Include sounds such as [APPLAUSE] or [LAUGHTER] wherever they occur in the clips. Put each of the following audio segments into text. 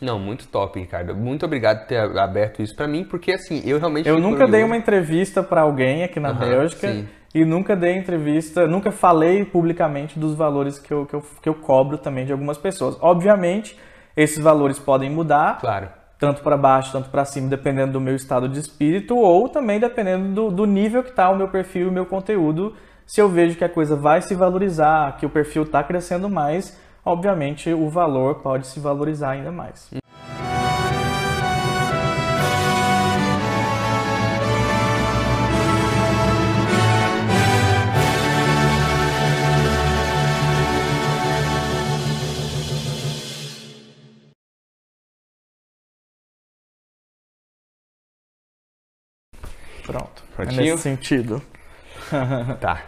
Não, muito top, Ricardo. Muito obrigado por ter aberto isso para mim, porque assim, eu realmente. Eu nunca dei uma entrevista para alguém aqui na uhum, Bélgica. Sim. E nunca dei entrevista, nunca falei publicamente dos valores que eu, que, eu, que eu cobro também de algumas pessoas. Obviamente, esses valores podem mudar. Claro tanto para baixo, tanto para cima, dependendo do meu estado de espírito, ou também dependendo do, do nível que está o meu perfil e o meu conteúdo. Se eu vejo que a coisa vai se valorizar, que o perfil está crescendo mais, obviamente o valor pode se valorizar ainda mais. Pronto. Prontinho? É nesse sentido. tá.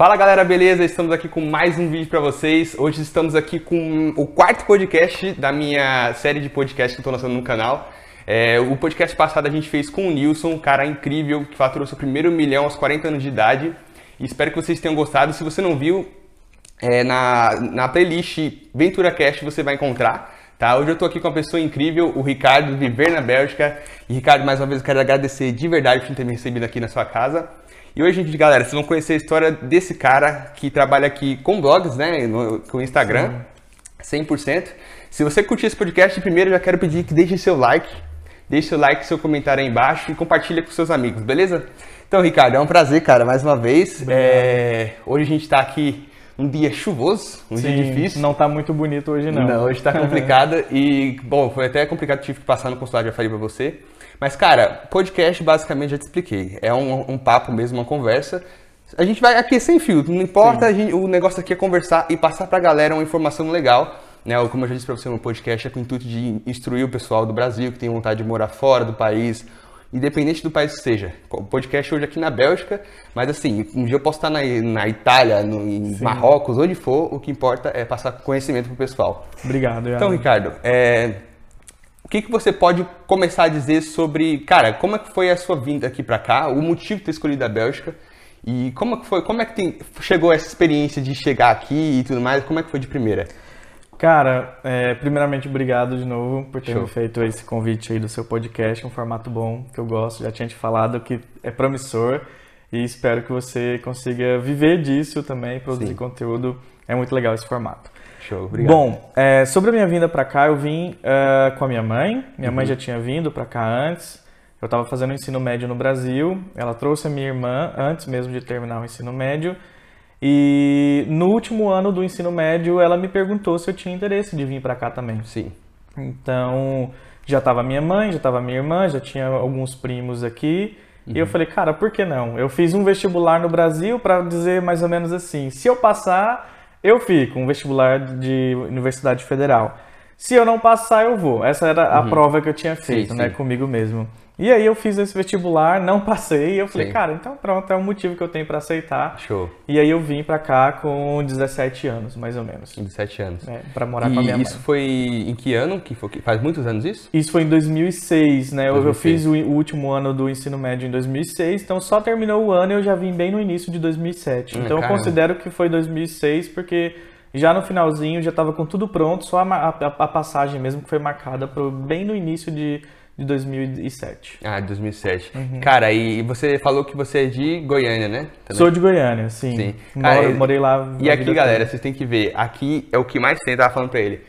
Fala galera, beleza? Estamos aqui com mais um vídeo para vocês. Hoje estamos aqui com o quarto podcast da minha série de podcast que eu estou lançando no canal. É, o podcast passado a gente fez com o Nilson, um cara incrível que faturou seu primeiro milhão aos 40 anos de idade. Espero que vocês tenham gostado. Se você não viu, é, na, na playlist Ventura Cast você vai encontrar. Tá? Hoje eu estou aqui com uma pessoa incrível, o Ricardo, Viver na Bélgica. E Ricardo, mais uma vez eu quero agradecer de verdade por ter me recebido aqui na sua casa. E hoje, gente, galera, vocês vão conhecer a história desse cara que trabalha aqui com blogs, né, no, com o Instagram, Sim. 100%. Se você curtiu esse podcast, primeiro eu já quero pedir que deixe seu like, deixe seu like, seu comentário aí embaixo e compartilha com seus amigos, beleza? Então, Ricardo, é um prazer, cara, mais uma vez. É... Hoje a gente está aqui um dia chuvoso, um Sim, dia difícil. Não está muito bonito hoje, não. Não, hoje está complicado e, bom, foi até complicado, tive que passar no consultório, já falei para você. Mas, cara, podcast basicamente já te expliquei. É um, um papo mesmo, uma conversa. A gente vai aqui sem filtro, não importa, gente, o negócio aqui é conversar e passar pra galera uma informação legal. Né? Como eu já disse pra você, o podcast é com o intuito de instruir o pessoal do Brasil que tem vontade de morar fora do país, independente do país que seja. O podcast hoje aqui na Bélgica, mas assim, um dia eu posso estar na, na Itália, no, em Sim. Marrocos, onde for, o que importa é passar conhecimento pro pessoal. Obrigado, Então, Ricardo, é, que, que você pode começar a dizer sobre, cara, como é que foi a sua vinda aqui para cá, o motivo de ter escolhido a Bélgica e como é que foi, como é que tem, chegou essa experiência de chegar aqui e tudo mais, como é que foi de primeira? Cara, é, primeiramente, obrigado de novo por ter Show. me feito esse convite aí do seu podcast, um formato bom que eu gosto. Já tinha te falado que é promissor e espero que você consiga viver disso também, produzir Sim. conteúdo. É muito legal esse formato. Show, obrigado. Bom, é, sobre a minha vinda para cá, eu vim uh, com a minha mãe. Minha uhum. mãe já tinha vindo para cá antes. Eu estava fazendo ensino médio no Brasil. Ela trouxe a minha irmã antes mesmo de terminar o ensino médio. E no último ano do ensino médio, ela me perguntou se eu tinha interesse de vir para cá também. Sim. Então, já estava minha mãe, já estava minha irmã, já tinha alguns primos aqui. Uhum. E eu uhum. falei, cara, por que não? Eu fiz um vestibular no Brasil para dizer mais ou menos assim: se eu passar, eu fico, um vestibular de Universidade Federal. Se eu não passar, eu vou. Essa era a uhum. prova que eu tinha feito, sim, né, sim. comigo mesmo. E aí eu fiz esse vestibular, não passei, e eu falei, Sim. cara, então pronto, é um motivo que eu tenho para aceitar. Show. E aí eu vim para cá com 17 anos, mais ou menos. 17 anos. É, para morar e com a minha mãe. isso foi em que ano? Que foi, faz muitos anos isso? Isso foi em 2006, né? 2006. Eu, fiz o, o, último ano do ensino médio em 2006, então só terminou o ano e eu já vim bem no início de 2007. Hum, então caramba. eu considero que foi 2006 porque já no finalzinho já estava com tudo pronto, só a, a, a passagem mesmo que foi marcada pro, bem no início de de 2007. Ah, 2007. Uhum. Cara, e você falou que você é de Goiânia, né? Também. Sou de Goiânia, sim. sim. Cara, Moro, morei lá. E aqui, galera, vocês têm que ver. Aqui é o que mais tem, tava falando pra ele.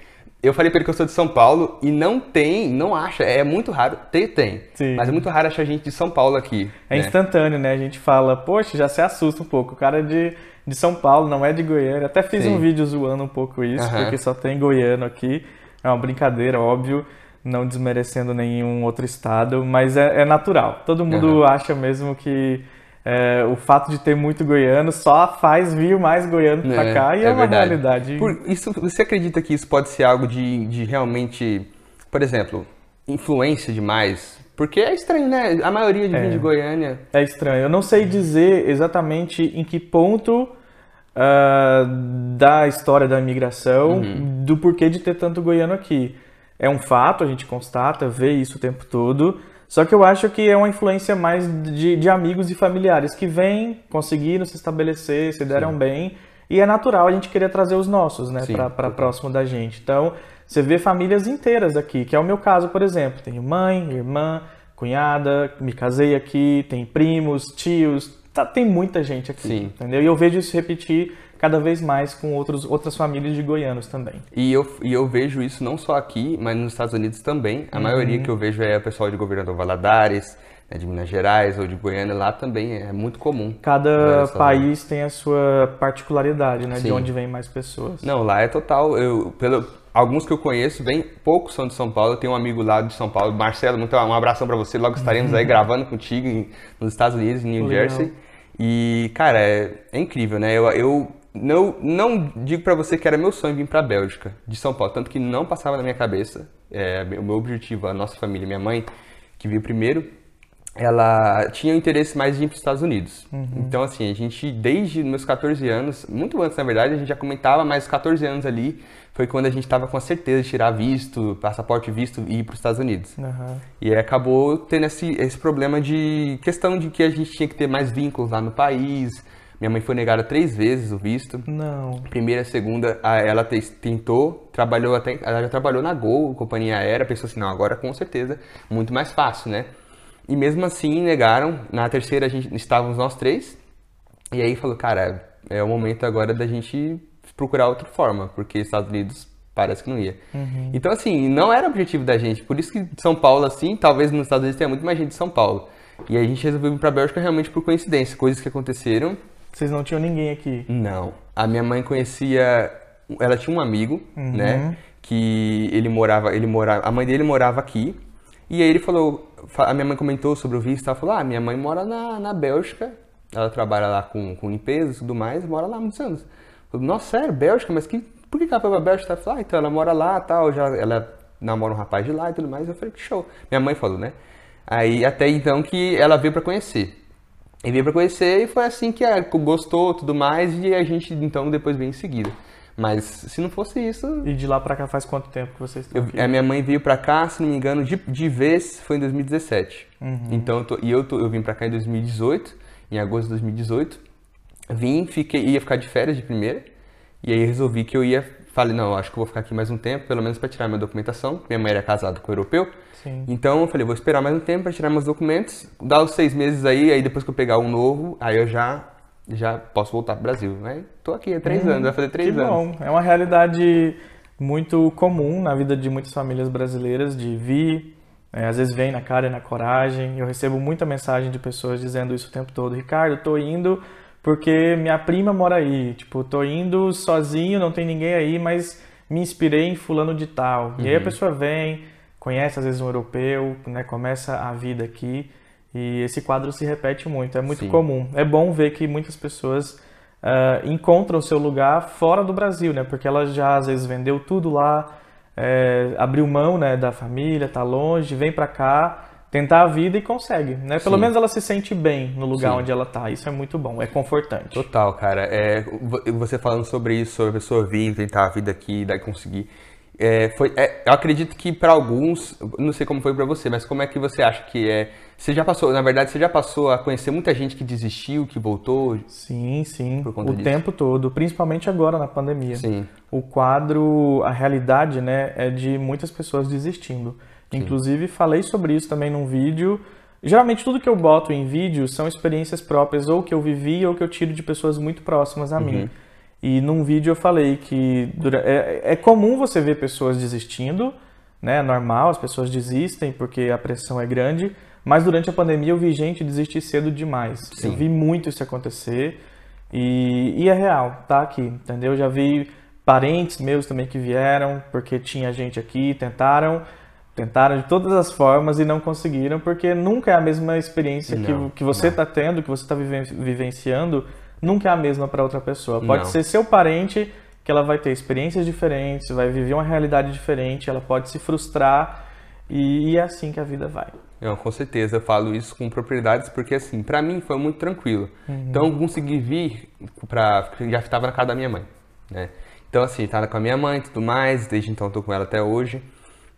Eu falei pra ele que eu sou de São Paulo e não tem, não acha, é muito raro. Tem, tem. Sim. Mas é muito raro achar gente de São Paulo aqui. É né? instantâneo, né? A gente fala, poxa, já se assusta um pouco. O cara é de, de São Paulo, não é de Goiânia. Até fiz Sim. um vídeo zoando um pouco isso, uhum. porque só tem goiano aqui. É uma brincadeira, óbvio não desmerecendo nenhum outro estado, mas é, é natural. Todo mundo uhum. acha mesmo que é, o fato de ter muito goiano só faz vir mais goiano para é, cá e é, é uma verdade. realidade. Por isso, você acredita que isso pode ser algo de, de realmente, por exemplo, influência demais? Porque é estranho, né? A maioria de, é, de Goiânia. É estranho. Eu não sei dizer exatamente em que ponto uh, da história da imigração, uhum. do porquê de ter tanto goiano aqui é um fato, a gente constata, vê isso o tempo todo. Só que eu acho que é uma influência mais de, de amigos e familiares que vêm, conseguiram se estabelecer, se deram Sim. bem. E é natural a gente querer trazer os nossos, né, para próximo da gente. Então, você vê famílias inteiras aqui, que é o meu caso, por exemplo. Tenho mãe, irmã, cunhada, me casei aqui, tem primos, tios, tá, tem muita gente aqui, Sim. entendeu? E eu vejo isso repetir cada vez mais com outros, outras famílias de goianos também. E eu, e eu vejo isso não só aqui, mas nos Estados Unidos também. A maioria que eu vejo é o pessoal de Governador Valadares, né, de Minas Gerais ou de Goiânia, lá também é muito comum. Cada país tem a sua particularidade, né? De Sim. onde vem mais pessoas. Não, lá é total. Eu, pelo, alguns que eu conheço, bem poucos são de São Paulo. Eu tenho um amigo lá de São Paulo, Marcelo, muito, um abração pra você. Logo estaremos aí gravando contigo em- nos Estados Unidos, em New Legal. Jersey. E, cara, é, é incrível, né? Eu, eu não, não digo pra você que era meu sonho vir pra Bélgica, de São Paulo. Tanto que não passava na minha cabeça. É, o meu objetivo, a nossa família, minha mãe, que veio primeiro, ela tinha um interesse mais de ir para os Estados Unidos. Então, assim, a gente, desde meus 14 anos, muito antes, na verdade, a gente já comentava, mas os 14 anos ali foi quando a gente estava com a certeza de tirar visto, passaporte visto e ir para os Estados Unidos. Aham. E aí acabou tendo esse, esse problema de questão de que a gente tinha que ter mais vínculos lá no país. Minha mãe foi negada três vezes o visto. Não. Primeira, segunda, ela te- tentou, trabalhou até, ela já trabalhou na Gol, companhia aérea, pensou assim, não, agora com certeza, muito mais fácil, né? E mesmo assim, negaram. Na terceira, a gente estávamos nós três. E aí falou, cara, é o momento agora da gente procurar outra forma, porque Estados Unidos parece que não ia. Então, assim, não era o objetivo da gente. Por isso que São Paulo, assim, talvez nos Estados Unidos tenha muito mais gente de São Paulo. E a gente resolveu ir pra Bélgica realmente por coincidência, coisas que aconteceram Vocês não tinham ninguém aqui. não. A minha mãe conhecia. Ela tinha um amigo, né? Que ele morava. Ele morava. A mãe dele morava aqui. E aí ele falou. fa- A minha mãe comentou sobre o visto. Ela falou: Ah, minha mãe mora na, na Bélgica. Ela trabalha lá com, com limpeza e tudo mais. Mora lá há muitos anos. Falei, Nossa, sério, Bélgica? Mas que, por que ela foi pra Bélgica? Ela falou: Ah, então ela mora lá tal. Já, ela namora um rapaz de lá e tudo mais. Eu falei: Que show. Minha mãe falou, né? Aí até então que ela veio pra conhecer. E veio pra conhecer e foi assim que ela gostou tudo mais e a gente então depois veio em seguida. Mas se não fosse isso, E de lá pra cá faz quanto tempo que vocês estão eu- aqui? a minha mãe veio pra cá, se não me engano, de, de vez foi em 2017. Então eu tô- e eu, tô- eu vim pra cá em 2018, em agosto de 2018. Vim, fiquei, ia ficar de férias de primeira. E aí resolvi que eu ia, falei, não, acho que vou ficar aqui mais um tempo, pelo menos pra tirar minha documentação. Minha mãe era casada com um europeu. Sim. Então eu falei, vou esperar mais um tempo para tirar meus documentos, dar os seis meses aí, aí depois que eu pegar um novo, aí eu já já posso voltar pro Brasil. Aí tô aqui há três anos, vai fazer três Hum, que anos. bom. É uma realidade muito comum na vida de muitas famílias brasileiras de vir, é, às vezes vem na cara e na coragem. Eu recebo muita mensagem de pessoas dizendo isso o tempo todo. Ricardo, tô indo porque minha prima mora aí. Tipo, tô indo sozinho, não tem ninguém aí, mas me inspirei em fulano de tal. E aí Uhum. a pessoa vem, conhece às vezes um europeu, né, começa a vida aqui. E esse quadro se repete muito, é muito Sim. comum. É bom ver que muitas pessoas ah, encontram o seu lugar fora do Brasil, né? Porque ela já às vezes vendeu tudo lá, é, abriu mão né, da família, tá longe, vem pra cá tentar a vida e consegue, né? Pelo Sim. menos ela se sente bem no lugar Sim. onde ela tá. Isso é muito bom, é confortante. Total, cara. É, vo- você falando sobre isso, sobre a pessoa vir, tentar a vida aqui, daí conseguir. É, foi, é, eu acredito que para alguns, não sei como foi para você, mas como é que você acha que é? Você já passou, na verdade, você já passou a conhecer muita gente que desistiu, que voltou? Sim, sim, o disso. tempo todo, principalmente agora na pandemia. Sim. O quadro, a realidade, né, é de muitas pessoas desistindo. Inclusive, falei sobre isso também num vídeo. Geralmente, tudo que eu boto em vídeo são experiências próprias, ou que eu vivi, ou que eu tiro de pessoas muito próximas a mim. E num vídeo eu falei que é, é comum você ver pessoas desistindo, né? É normal, as pessoas desistem porque a pressão é grande. Mas durante a pandemia eu vi gente desistir cedo demais. Eu Sim. vi muito isso acontecer. E, e é real, tá aqui, entendeu? Já vi parentes meus também que vieram, porque tinha gente aqui, tentaram, tentaram de todas as formas e não conseguiram, porque nunca é a mesma experiência que, Não, que você não. está tendo, que você está vivenciando, nunca é a mesma para outra pessoa. Pode Não. ser seu parente, que ela vai ter experiências diferentes, vai viver uma realidade diferente, ela pode se frustrar, e, e é assim que a vida vai. Não, com certeza, eu falo isso com propriedades porque assim, pra mim foi muito tranquilo. Então eu consegui vir pra. já estava na casa da minha mãe, né? Então assim, tava com a minha mãe e tudo mais, desde então tô com ela até hoje.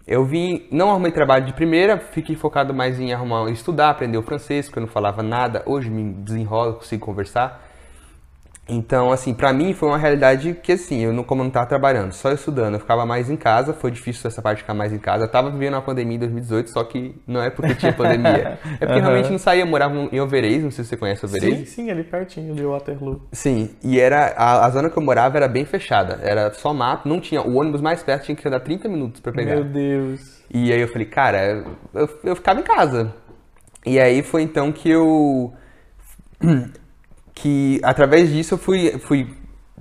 Eu vim, não arrumei trabalho de primeira, fiquei focado mais em arrumar, estudar, aprender o francês, porque eu não falava nada. Hoje me desenrolo, consigo conversar. Então, assim, pra mim foi uma realidade que, assim, eu não, como eu não tava trabalhando, só estudando, eu ficava mais em casa, foi difícil essa parte de ficar mais em casa. Eu tava vivendo uma pandemia em 2018, só que não é porque tinha pandemia. [LAUGHS] É porque Aham. realmente não saía, eu morava em Overês, não sei se você conhece Overês. Sim, sim, ali pertinho de Waterloo. Sim, e era a, a zona que eu morava era bem fechada, era só mato, não tinha, o ônibus mais perto tinha que andar 30 minutos pra pegar. Meu Deus. E aí eu falei, cara, eu, eu ficava em casa. E aí foi então que eu. Que através disso eu fui, fui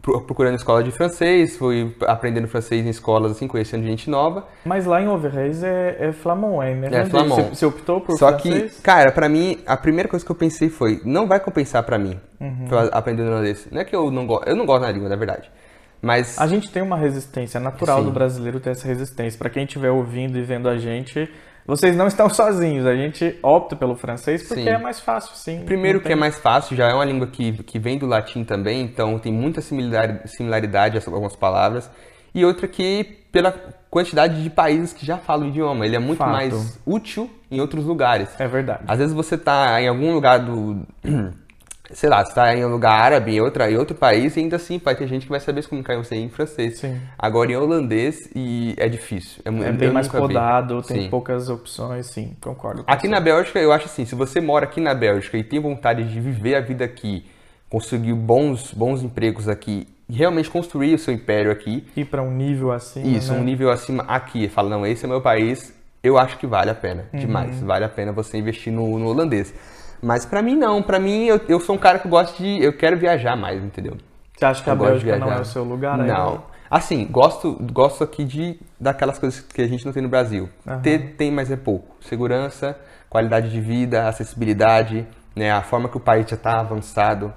pro- procurando escola de francês, fui aprendendo francês em escolas, assim, conhecendo gente nova. Mas lá em Overreis é, é flamand, é mesmo? É flamand. Você, você optou por Só francês? que, cara, pra mim, a primeira coisa que eu pensei foi, não vai compensar pra mim Uhum. pra aprender holandês. Não é que eu não gosto, eu não gosto da língua, na verdade. Mas A gente tem uma resistência, é natural Sim. do brasileiro ter essa resistência. Pra quem estiver ouvindo e vendo a gente, vocês não estão sozinhos. A gente opta pelo francês porque Sim. é mais fácil, sim. Primeiro Não que tem- é mais fácil, já é uma língua que, que vem do latim também, então tem muita similar- similaridade a algumas palavras. E outra que pela quantidade de países que já falam o idioma, ele é muito Fato. mais útil em outros lugares. É verdade. Às vezes você tá em algum lugar do. [CLEARS THROAT] Sei lá, você tá em um lugar árabe, em, outra, em outro país, e ainda assim vai ter gente que vai saber se comunicar com você em francês. Sim. Agora em holandês e é difícil. É eu bem mais nunca vi. codado, tem Sim. poucas opções, sim, concordo. Aqui você. na Bélgica, eu acho assim, se você mora aqui na Bélgica e tem vontade de viver a vida aqui, conseguir bons, bons empregos aqui e realmente construir o seu império aqui, Ir pra um nível assim. isso, né? um nível acima aqui, fala, não, esse é meu país, eu acho que vale a pena, Uhum. demais, vale a pena você investir no, no holandês. Mas pra mim não, pra mim eu, eu sou um cara que gosta de, eu quero viajar mais, entendeu? Você acha que a Eu de Bélgica não é o seu lugar? aí? Não. Assim, gosto, gosto aqui de daquelas coisas que a gente não tem no Brasil. Aham. Ter tem, mas é pouco. Segurança, qualidade de vida, acessibilidade, né? A forma que o país já está avançado.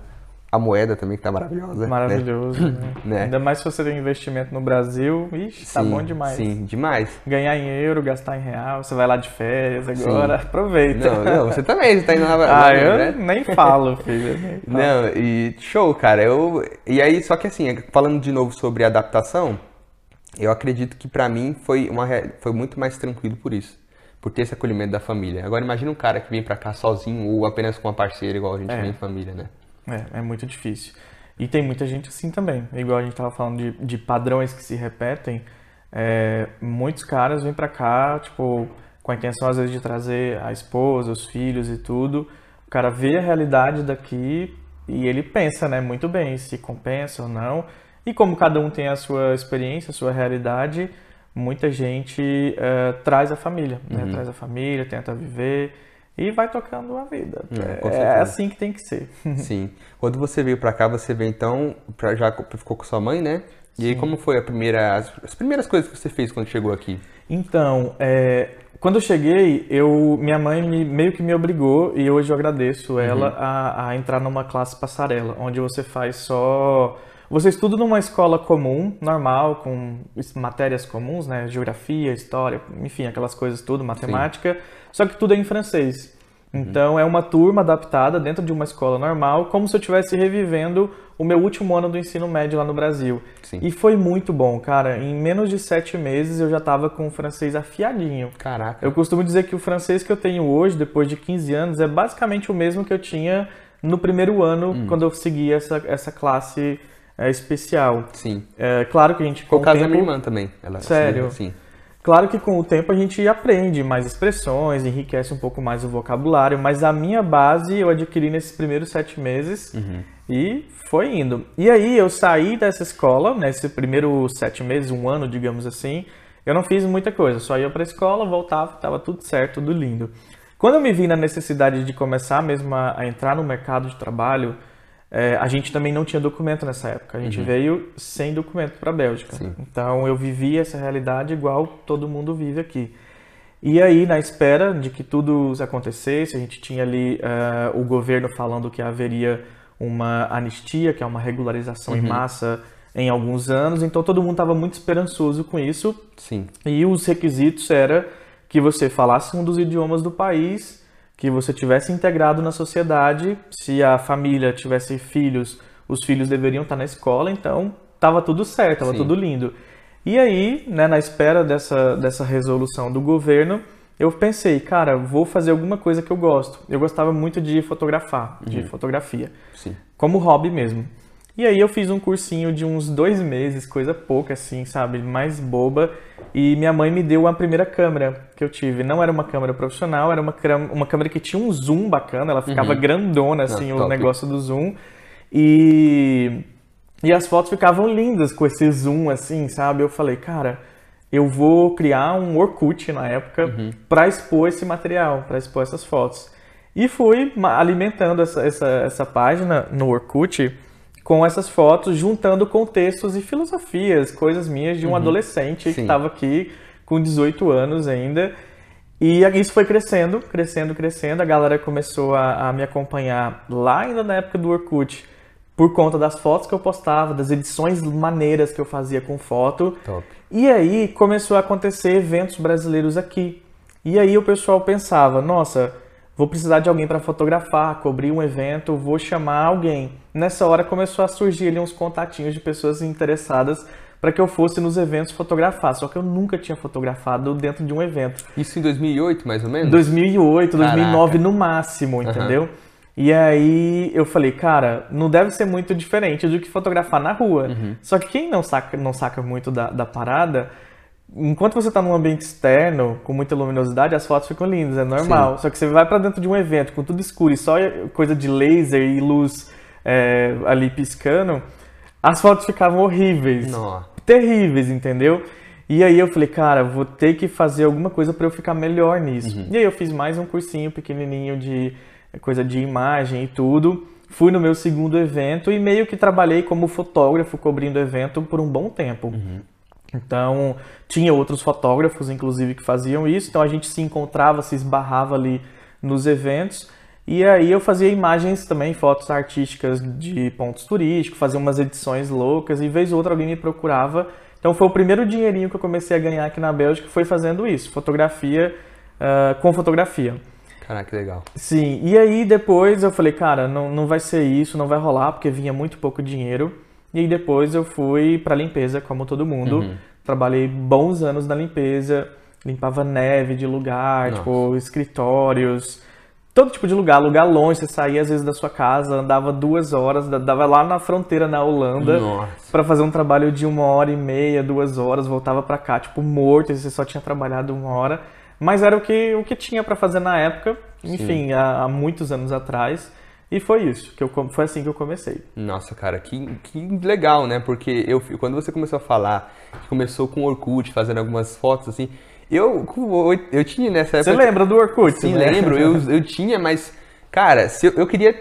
A moeda também que tá maravilhosa. né? Maravilhoso, [LAUGHS] né? Né? Ainda mais se você tem investimento no Brasil, ixi, tá Sim, bom demais. Sim, demais. Ganhar em euro, gastar em real, você vai lá de férias agora, [LAUGHS] aproveita. Não, não, você também, você tá indo na [LAUGHS] ah, na- eu né? nem falo, filho. nem falo. Não, e show, cara. Eu, e aí, só que assim, falando de novo sobre adaptação, eu acredito que pra mim foi, uma, foi muito mais tranquilo por isso. Por ter esse acolhimento da família. Agora imagina um cara que vem pra cá sozinho ou apenas com uma parceira, igual a gente É. vem em família, né? É, é muito difícil. E tem muita gente assim também. Igual a gente tava falando de, de padrões que se repetem. é, muitos caras vêm pra cá, tipo, com a intenção às vezes de trazer a esposa, os filhos e tudo. O cara vê a realidade daqui e ele pensa, né, muito bem, se compensa ou não. E como cada um tem a sua experiência, a sua realidade, muita gente é, traz a família, né? Traz a família, tenta viver e vai tocando a vida. É, com É, certeza. assim que tem que ser. [LAUGHS] Sim. Quando você veio pra cá, você veio então, pra, já co- ficou com sua mãe, né? E aí como foi a primeira, as, as primeiras coisas que você fez quando chegou aqui? Então, é, quando eu cheguei, eu, minha mãe me- meio que me obrigou, e hoje eu agradeço ela, a, a entrar numa classe passarela, onde você faz só. Você estuda numa escola comum, normal, com matérias comuns, né? Geografia, história, enfim, aquelas coisas tudo, matemática, só que tudo é em francês. Então é uma turma adaptada dentro de uma escola normal, como se eu estivesse revivendo o meu último ano do ensino médio lá no Brasil. Sim. E foi muito bom, cara. Em menos de sete meses eu já tava com o francês afiadinho. Caraca. Eu costumo dizer que o francês que eu tenho hoje, depois de 15 anos, é basicamente o mesmo que eu tinha no primeiro ano, Hum. quando eu segui essa, essa classe é, especial. Sim. É, claro que a gente Foi com o caso da tempo- minha irmã também. Ela, Sério? Sim. Claro que com o tempo a gente aprende mais expressões, enriquece um pouco mais o vocabulário, mas a minha base eu adquiri nesses primeiros sete meses e foi indo. E aí eu saí dessa escola, nesse primeiro sete meses, um ano, digamos assim, eu não fiz muita coisa, só ia pra escola, voltava, tava tudo certo, tudo lindo. Quando eu me vi na necessidade de começar mesmo a, a entrar no mercado de trabalho, é, a gente também não tinha documento nessa época. A gente veio sem documento para a Bélgica. Sim. Então eu vivi essa realidade igual todo mundo vive aqui. E aí, na espera de que tudo acontecesse, a gente tinha ali eh, o governo falando que haveria uma anistia, que é uma regularização em massa em alguns anos. Então todo mundo estava muito esperançoso com isso. Sim. E os requisitos era que você falasse um dos idiomas do país, que você tivesse integrado na sociedade, se a família tivesse filhos, os filhos deveriam estar na escola, então estava tudo certo, estava tudo lindo. E aí, né, na espera dessa, dessa resolução do governo, eu pensei, cara, vou fazer alguma coisa que eu gosto. Eu gostava muito de fotografar, de fotografia Sim. como hobby mesmo. E aí eu fiz um cursinho de uns dois meses, coisa pouca assim, sabe? Mais boba. E minha mãe me deu a primeira câmera que eu tive. Não era uma câmera profissional, era uma, uma câmera que tinha um zoom bacana, ela ficava uhum. grandona, assim, ah, o negócio do zoom. E, e as fotos ficavam lindas com esse zoom, assim, sabe? Eu falei, cara, eu vou criar um Orkut na época uhum. para expor esse material, para expor essas fotos. E fui alimentando essa, essa, essa página no Orkut com essas fotos, juntando contextos e filosofias, coisas minhas de um uhum. adolescente Sim. que estava aqui com 18 anos ainda. E isso foi crescendo, crescendo, crescendo. A galera começou a, a, me acompanhar lá ainda na época do Orkut, por conta das fotos que eu postava, das edições maneiras que eu fazia com foto. Top. E aí começou a acontecer eventos brasileiros aqui. E aí o pessoal pensava, nossa, vou precisar de alguém para fotografar, cobrir um evento, vou chamar alguém. Nessa hora começou a surgir ali uns contatinhos de pessoas interessadas para que eu fosse nos eventos fotografar, só que eu nunca tinha fotografado dentro de um evento. Isso em 2008, mais ou menos? 2008, Caraca. 2009 no máximo, entendeu? Uhum. E aí eu falei, cara, não deve ser muito diferente do que fotografar na rua. Uhum. Só que quem não saca, não saca muito da, da parada, enquanto você está num ambiente externo, com muita luminosidade, as fotos ficam lindas, é normal. Sim. Só que você vai para dentro de um evento com tudo escuro e só coisa de laser e luz é, ali piscando, as fotos ficavam horríveis. Nossa. Terríveis, entendeu? E aí eu falei, cara, vou ter que fazer alguma coisa para eu ficar melhor nisso. Uhum. E aí eu fiz mais um cursinho pequenininho de coisa de imagem e tudo. Fui no meu segundo evento e meio que trabalhei como fotógrafo cobrindo evento por um bom tempo. Uhum. Então, tinha outros fotógrafos, inclusive, que faziam isso. Então, a gente se encontrava, se esbarrava ali nos eventos. E aí eu fazia imagens também, fotos artísticas de pontos turísticos, fazia umas edições loucas e vez ou outra alguém me procurava. Então foi o primeiro dinheirinho que eu comecei a ganhar aqui na Bélgica, foi fazendo isso, fotografia uh, com fotografia. Caraca, que legal. Sim, e aí depois eu falei, cara, não, não vai ser isso, não vai rolar, porque vinha muito pouco dinheiro. E aí depois eu fui para limpeza, como todo mundo. Uhum. Trabalhei bons anos na limpeza, limpava neve de lugar, Nossa. tipo, escritórios, todo tipo de lugar, lugar longe, você saía às vezes da sua casa, andava duas horas, dava lá na fronteira na Holanda para fazer um trabalho de uma hora e meia, duas horas, voltava para cá, tipo, morto, e você só tinha trabalhado uma hora. Mas era o que, o que tinha para fazer na época, enfim, há, há, muitos anos atrás. E foi isso, que eu, foi assim que eu comecei. Nossa, cara, que, que legal, né? Porque eu, quando você começou a falar, começou com o Orkut, fazendo algumas fotos, assim, eu, eu tinha nessa época... Você lembra do Orkut? Sim, né? lembro, eu, eu tinha, mas, cara, se eu, eu queria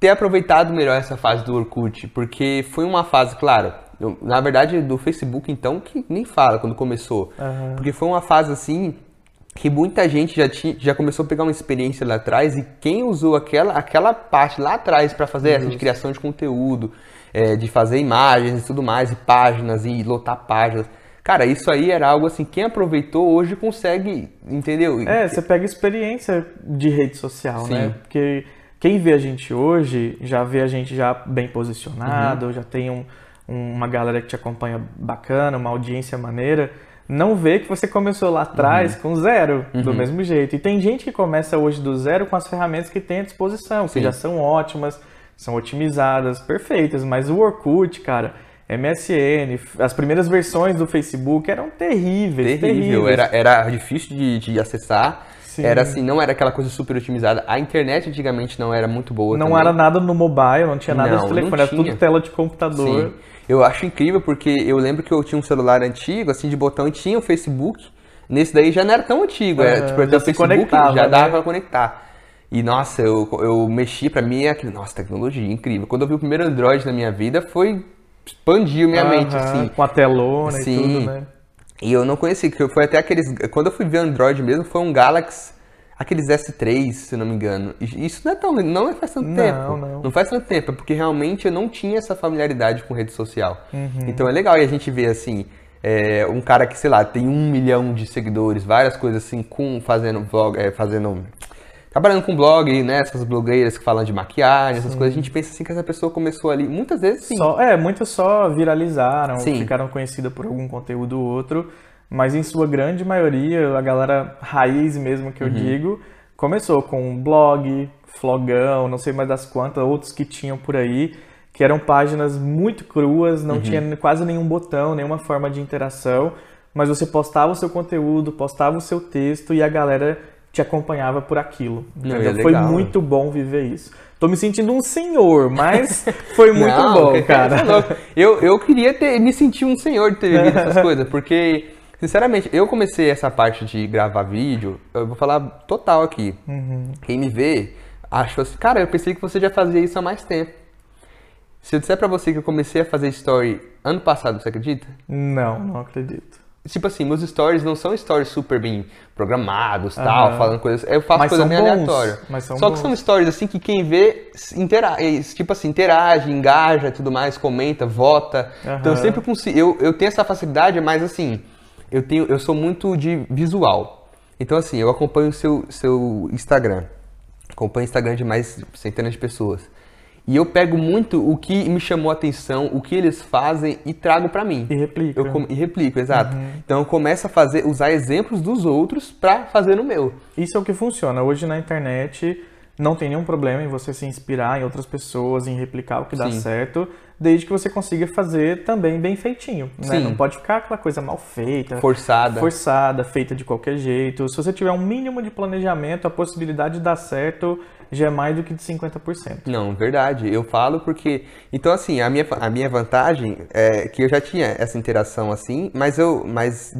ter aproveitado melhor essa fase do Orkut, porque foi uma fase, claro, eu, na verdade do Facebook então, que nem fala quando começou, uhum. porque foi uma fase assim que muita gente já, tinha, já começou a pegar uma experiência lá atrás e quem usou aquela, aquela parte lá atrás para fazer essa de criação de conteúdo, é, de fazer imagens e tudo mais, e páginas, e lotar páginas. Cara, isso aí era algo assim, quem aproveitou hoje consegue, entendeu? É, você pega experiência de rede social, Sim. né? Porque quem vê a gente hoje já vê a gente já bem posicionado, uhum. já tem um, uma galera que te acompanha bacana, uma audiência maneira não vê que você começou lá atrás uhum. com zero, uhum. do mesmo jeito. E tem gente que começa hoje do zero com as ferramentas que tem à disposição, Sim. que já são ótimas, são otimizadas, perfeitas, mas o Orkut, cara, MSN, as primeiras versões do Facebook eram terríveis. Terrível, Era, era difícil de, de acessar. Sim. Era assim, não era aquela coisa super otimizada. A internet antigamente não era muito boa. Não também. era nada no mobile, não tinha nada não, de telefone, era tudo tela de computador. Sim. Eu acho incrível porque eu lembro que eu tinha um celular antigo, assim, de botão, e tinha o Facebook. Nesse daí já não era tão antigo, era, tipo, já o Facebook já dava né? pra conectar. E nossa, eu, eu mexi, pra mim é aquilo, nossa, tecnologia incrível. Quando eu vi o primeiro Android na minha vida, foi. expandiu minha mente, assim. Com a telona Sim. e tudo, né? E eu não conheci, que foi até aqueles. Quando eu fui ver Android mesmo, foi um Galaxy aqueles S3, se não me engano. Isso não é tão. Não é faz tanto não, tempo. Não. não faz tanto tempo, é porque realmente eu não tinha essa familiaridade com rede social. Uhum. Então é legal e a gente ver assim. É, um cara que, sei lá, tem um milhão de seguidores, várias coisas assim, com fazendo vlog, é, fazendo. Trabalhando com blog, né? Essas blogueiras que falam de maquiagem, essas sim. coisas, a gente pensa assim que essa pessoa começou ali. Muitas vezes sim. Só, é, muitas só viralizaram, sim. ficaram conhecidas por algum conteúdo ou outro mas em sua grande maioria, a galera raiz mesmo que eu uhum. digo, começou com blog, flogão, não sei mais das quantas, outros que tinham por aí, que eram páginas muito cruas, não Uhum. tinha quase nenhum botão, nenhuma forma de interação, mas você postava o seu conteúdo, postava o seu texto e a galera te acompanhava por aquilo. Não, é Foi legal, muito bom viver isso. Tô me sentindo um senhor, mas [LAUGHS] foi muito Não, bom, [LAUGHS] que- cara. eu, eu queria ter, me sentir um senhor de ter vivido [LAUGHS] essas coisas, porque, sinceramente, eu comecei essa parte de gravar vídeo, eu vou falar total aqui. Uhum. Quem me vê, achou assim, cara, eu pensei que você já fazia isso há mais tempo. Se eu disser pra você que eu comecei a fazer story ano passado, você acredita? Não, não acredito. Tipo assim, meus stories não são stories super bem programados, tal, Aham. falando coisas. Eu faço Mas coisa meio aleatória. Só que bons. são stories assim que quem vê se intera é, tipo assim, interage, engaja e tudo mais, comenta, vota. Então eu sempre consigo. Eu, eu tenho essa facilidade, mas assim, eu tenho, eu sou muito de visual. Então, assim, eu acompanho o seu, seu Instagram. Acompanho o Instagram de mais centenas de pessoas. E eu pego muito o que me chamou a atenção, o que eles fazem e trago pra mim. E replica. Eu com- e replico, exato. Uhum. Então eu começo a fazer, usar exemplos dos outros pra fazer no meu. Isso é o que funciona. Hoje na internet não tem nenhum problema em você se inspirar em outras pessoas, em replicar o que dá Sim. certo, desde que você consiga fazer também bem feitinho. Né? Não pode ficar aquela coisa mal feita, Forçada. forçada, feita de qualquer jeito. Se você tiver um mínimo de planejamento, a possibilidade de dar certo já é mais do que de 50%. Não, verdade. Eu falo porque. Então, assim, a minha, a minha vantagem é que eu já tinha essa interação assim, mas eu. Mas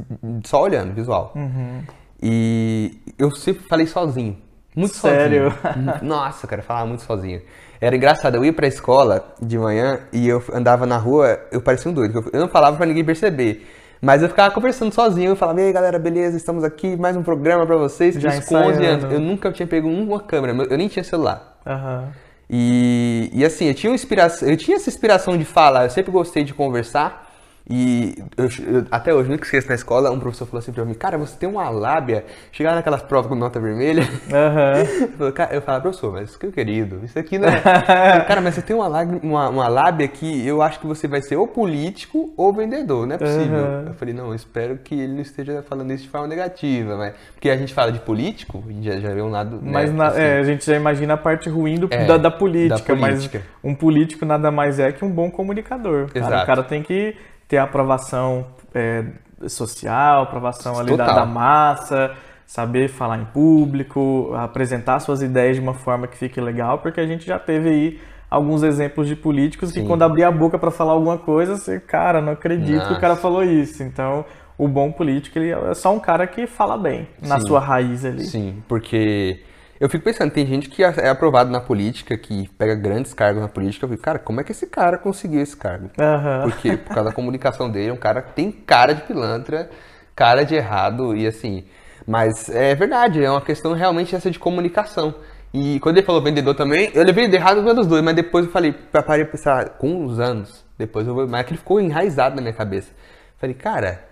só olhando, visual. Uhum. E eu sempre falei sozinho. Muito Sério? sozinho. Nossa, cara, falava muito sozinho. Era engraçado, eu ia pra escola de manhã e eu andava na rua, eu parecia um doido. Eu não falava pra ninguém perceber. Mas eu ficava conversando sozinho, eu falava, e aí galera, beleza, estamos aqui, mais um programa pra vocês. Já Isso com 11 anos. ensaiando. Eu nunca tinha pego uma câmera, eu nem tinha celular. Aham. E, e assim, eu tinha, inspiração, eu tinha essa inspiração de falar, eu sempre gostei de conversar. E eu- eu- até hoje, nunca esqueço na escola, um professor falou assim pra mim, cara, você tem uma lábia. Chegar naquelas provas com nota vermelha. Aham. Eu falei, cara- eu falava, professor, mas que querido, isso aqui não é. Eu cara, mas você tem uma, lábia- uma, uma lábia que eu acho que você vai ser ou político ou vendedor, não é possível. Uhum. Eu falei, não, eu espero que ele não esteja falando isso de forma negativa, mas. Porque a gente fala de político, a gente já, já vê um lado. né, Mas na- assim. é, a gente já imagina a parte ruim do- É, da, da política, da política. mas um político nada mais é que um bom comunicador. cara. Exato. O cara tem que ter a aprovação é, social, aprovação ali da, da massa, saber falar em público, apresentar suas ideias de uma forma que fique legal, porque a gente já teve aí alguns exemplos de políticos que Sim. quando abria a boca para falar alguma coisa, você, cara, não acredito que o cara Nossa. falou isso. Então, o bom político ele é só um cara que fala bem na Sim. sua raiz ali. Sim, porque eu fico pensando, tem gente que é aprovado na política, que pega grandes cargos na política, eu fico, cara, como é que esse cara conseguiu esse cargo? Aham. Porque por causa da comunicação dele, é um cara que tem cara de pilantra, cara de errado e assim. Mas é verdade, é uma questão realmente essa de comunicação. E quando ele falou vendedor também, eu levei de errado dos dois, mas depois eu falei, parei pra pensar, com uns anos, depois eu vou, mas aquilo ficou enraizado na minha cabeça. Falei, cara,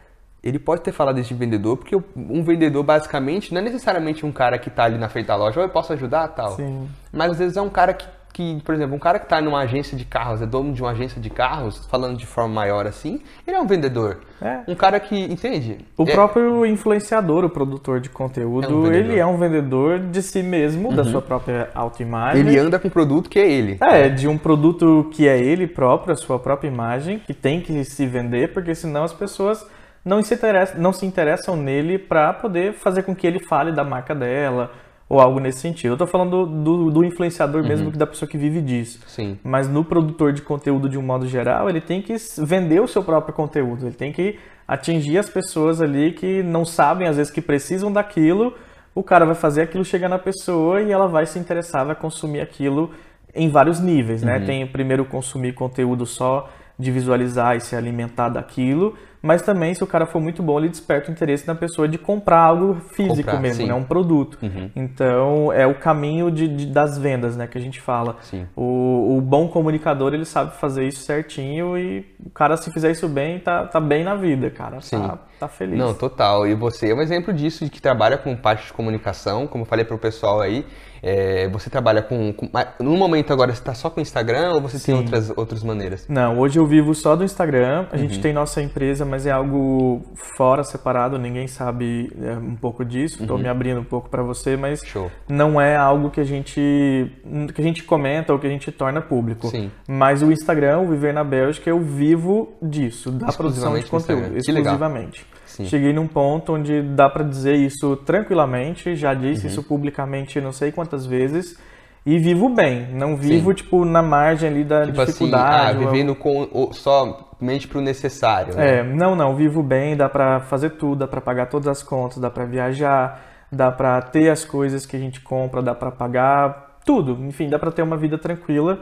ele pode ter falado isso de vendedor, porque um vendedor basicamente não é necessariamente um cara que tá ali na frente da loja, ou eu posso ajudar tal. Sim. Mas às vezes é um cara que, que, por exemplo, um cara que tá numa agência de carros, é dono de uma agência de carros, falando de forma maior assim, ele é um vendedor. É. Um cara que, entende? O É- próprio influenciador, o produtor de conteúdo, É um ele é um vendedor de si mesmo, da sua própria autoimagem. Ele anda com um produto que é ele. É, de um produto que é ele próprio, a sua própria imagem, que tem que se vender, porque senão as pessoas não se interessam, não se interessam nele para poder fazer com que ele fale da marca dela ou algo nesse sentido. Eu tô falando do, do influenciador mesmo, Uhum. que da pessoa que vive disso. Sim. Mas no produtor de conteúdo de um modo geral, ele tem que vender o seu próprio conteúdo. Ele tem que atingir as pessoas ali que não sabem, às vezes, que precisam daquilo. O cara vai fazer aquilo chegar na pessoa e ela vai se interessar, vai consumir aquilo em vários níveis, né? Tem primeiro consumir conteúdo só de visualizar e se alimentar daquilo, mas também se o cara for muito bom, ele desperta o interesse na pessoa de comprar algo físico Comprar, mesmo, sim. né? Um produto. Uhum. Então é o caminho de, de- das vendas, né? Que a gente fala. O, o bom comunicador ele sabe fazer isso certinho e o cara se fizer isso bem tá, tá bem na vida, cara. Sim. Tá, tá feliz. Não, total. E você é um exemplo disso, de que trabalha com parte de comunicação, como eu falei pro pessoal aí. É, você trabalha com, com- No momento agora, você tá só com o Instagram ou você tem Sim. outras, outras maneiras? Não, hoje eu vivo só do Instagram. A Uhum. gente tem nossa empresa, mas é algo fora, separado. Ninguém sabe é, um pouco disso. Tô me abrindo um pouco para você, mas Show. não é algo que a gente que a gente comenta ou que a gente torna público. Sim. Mas o Instagram, o Viver na Bélgica, eu vivo disso, da produção de conteúdo, exclusivamente. Sim. Cheguei num ponto onde dá pra dizer isso tranquilamente, já disse Uhum. isso publicamente não sei quantas vezes, e vivo bem, não vivo, Sim. tipo, na margem ali da Tipo assim, dificuldade. ah, ou- vivendo com, o- somente pro necessário. né? É, não, não, vivo bem, dá pra fazer tudo, dá pra pagar todas as contas, dá pra viajar, dá pra ter as coisas que a gente compra, dá pra pagar tudo, enfim, dá pra ter uma vida tranquila.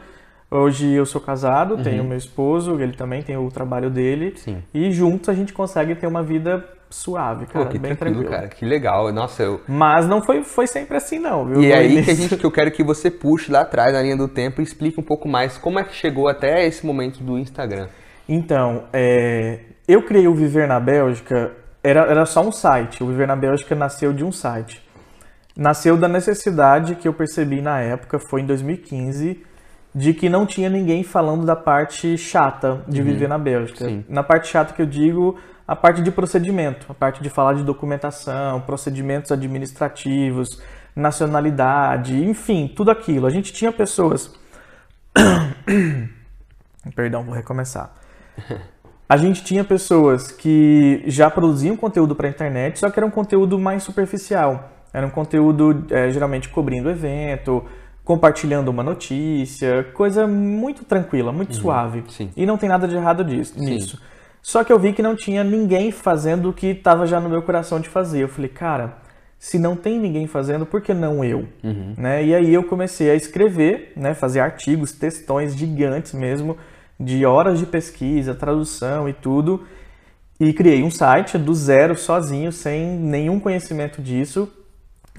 Hoje eu sou casado, Uhum. tenho meu esposo, ele também tem o trabalho dele, Sim. e juntos a gente consegue ter uma vida suave, Pô, cara, que bem tranquilo, tranquila. cara. Que legal. Nossa, eu. Mas não foi, foi sempre assim, não, viu? E é aí que, a gente, que eu quero que você puxe lá atrás, na linha do tempo, e explique um pouco mais como é que chegou até esse momento do Instagram. Então, é, eu criei o Viver na Bélgica, era, era só um site. O Viver na Bélgica nasceu de um site. Nasceu da necessidade que eu percebi na época, foi em 2015, de que não tinha ninguém falando da parte chata de viver na Bélgica. Sim. Na parte chata que eu digo, a parte de procedimento, a parte de falar de documentação, procedimentos administrativos, nacionalidade, enfim, tudo aquilo. A gente tinha pessoas. [COUGHS] Perdão, vou recomeçar. [LAUGHS] A gente tinha pessoas que já produziam conteúdo para a internet, só que era um conteúdo mais superficial. Era um conteúdo eh, geralmente cobrindo evento, compartilhando uma notícia, coisa muito tranquila, muito suave. sim. E não tem nada de errado disso, nisso. Só que eu vi que não tinha ninguém fazendo o que estava já no meu coração de fazer. Eu falei, cara, se não tem ninguém fazendo, por que não eu? Né? E aí eu comecei a escrever, né, fazer artigos, textões gigantes mesmo, de horas de pesquisa, tradução e tudo. E criei um site do zero, sozinho, sem nenhum conhecimento disso.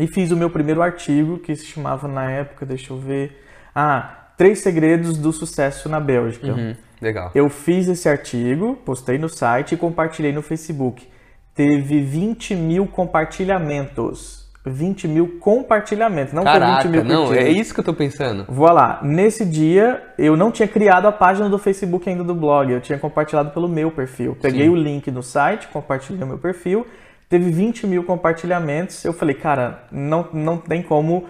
E fiz o meu primeiro artigo, que se chamava na época, deixa eu ver. Ah, Três Segredos do Sucesso na Bélgica. Hum, legal. Eu fiz esse artigo, postei no site e compartilhei no Facebook. Teve 20 mil compartilhamentos. 20 mil compartilhamentos, não Caraca, 20 mil não, curtidas. é isso que eu tô pensando. Vou lá. Nesse dia, eu não tinha criado a página do Facebook ainda do blog. Eu tinha compartilhado pelo meu perfil. Peguei Sim. o link do site, compartilhei no meu perfil. Teve 20 mil compartilhamentos. Eu falei, cara, não, não tem como.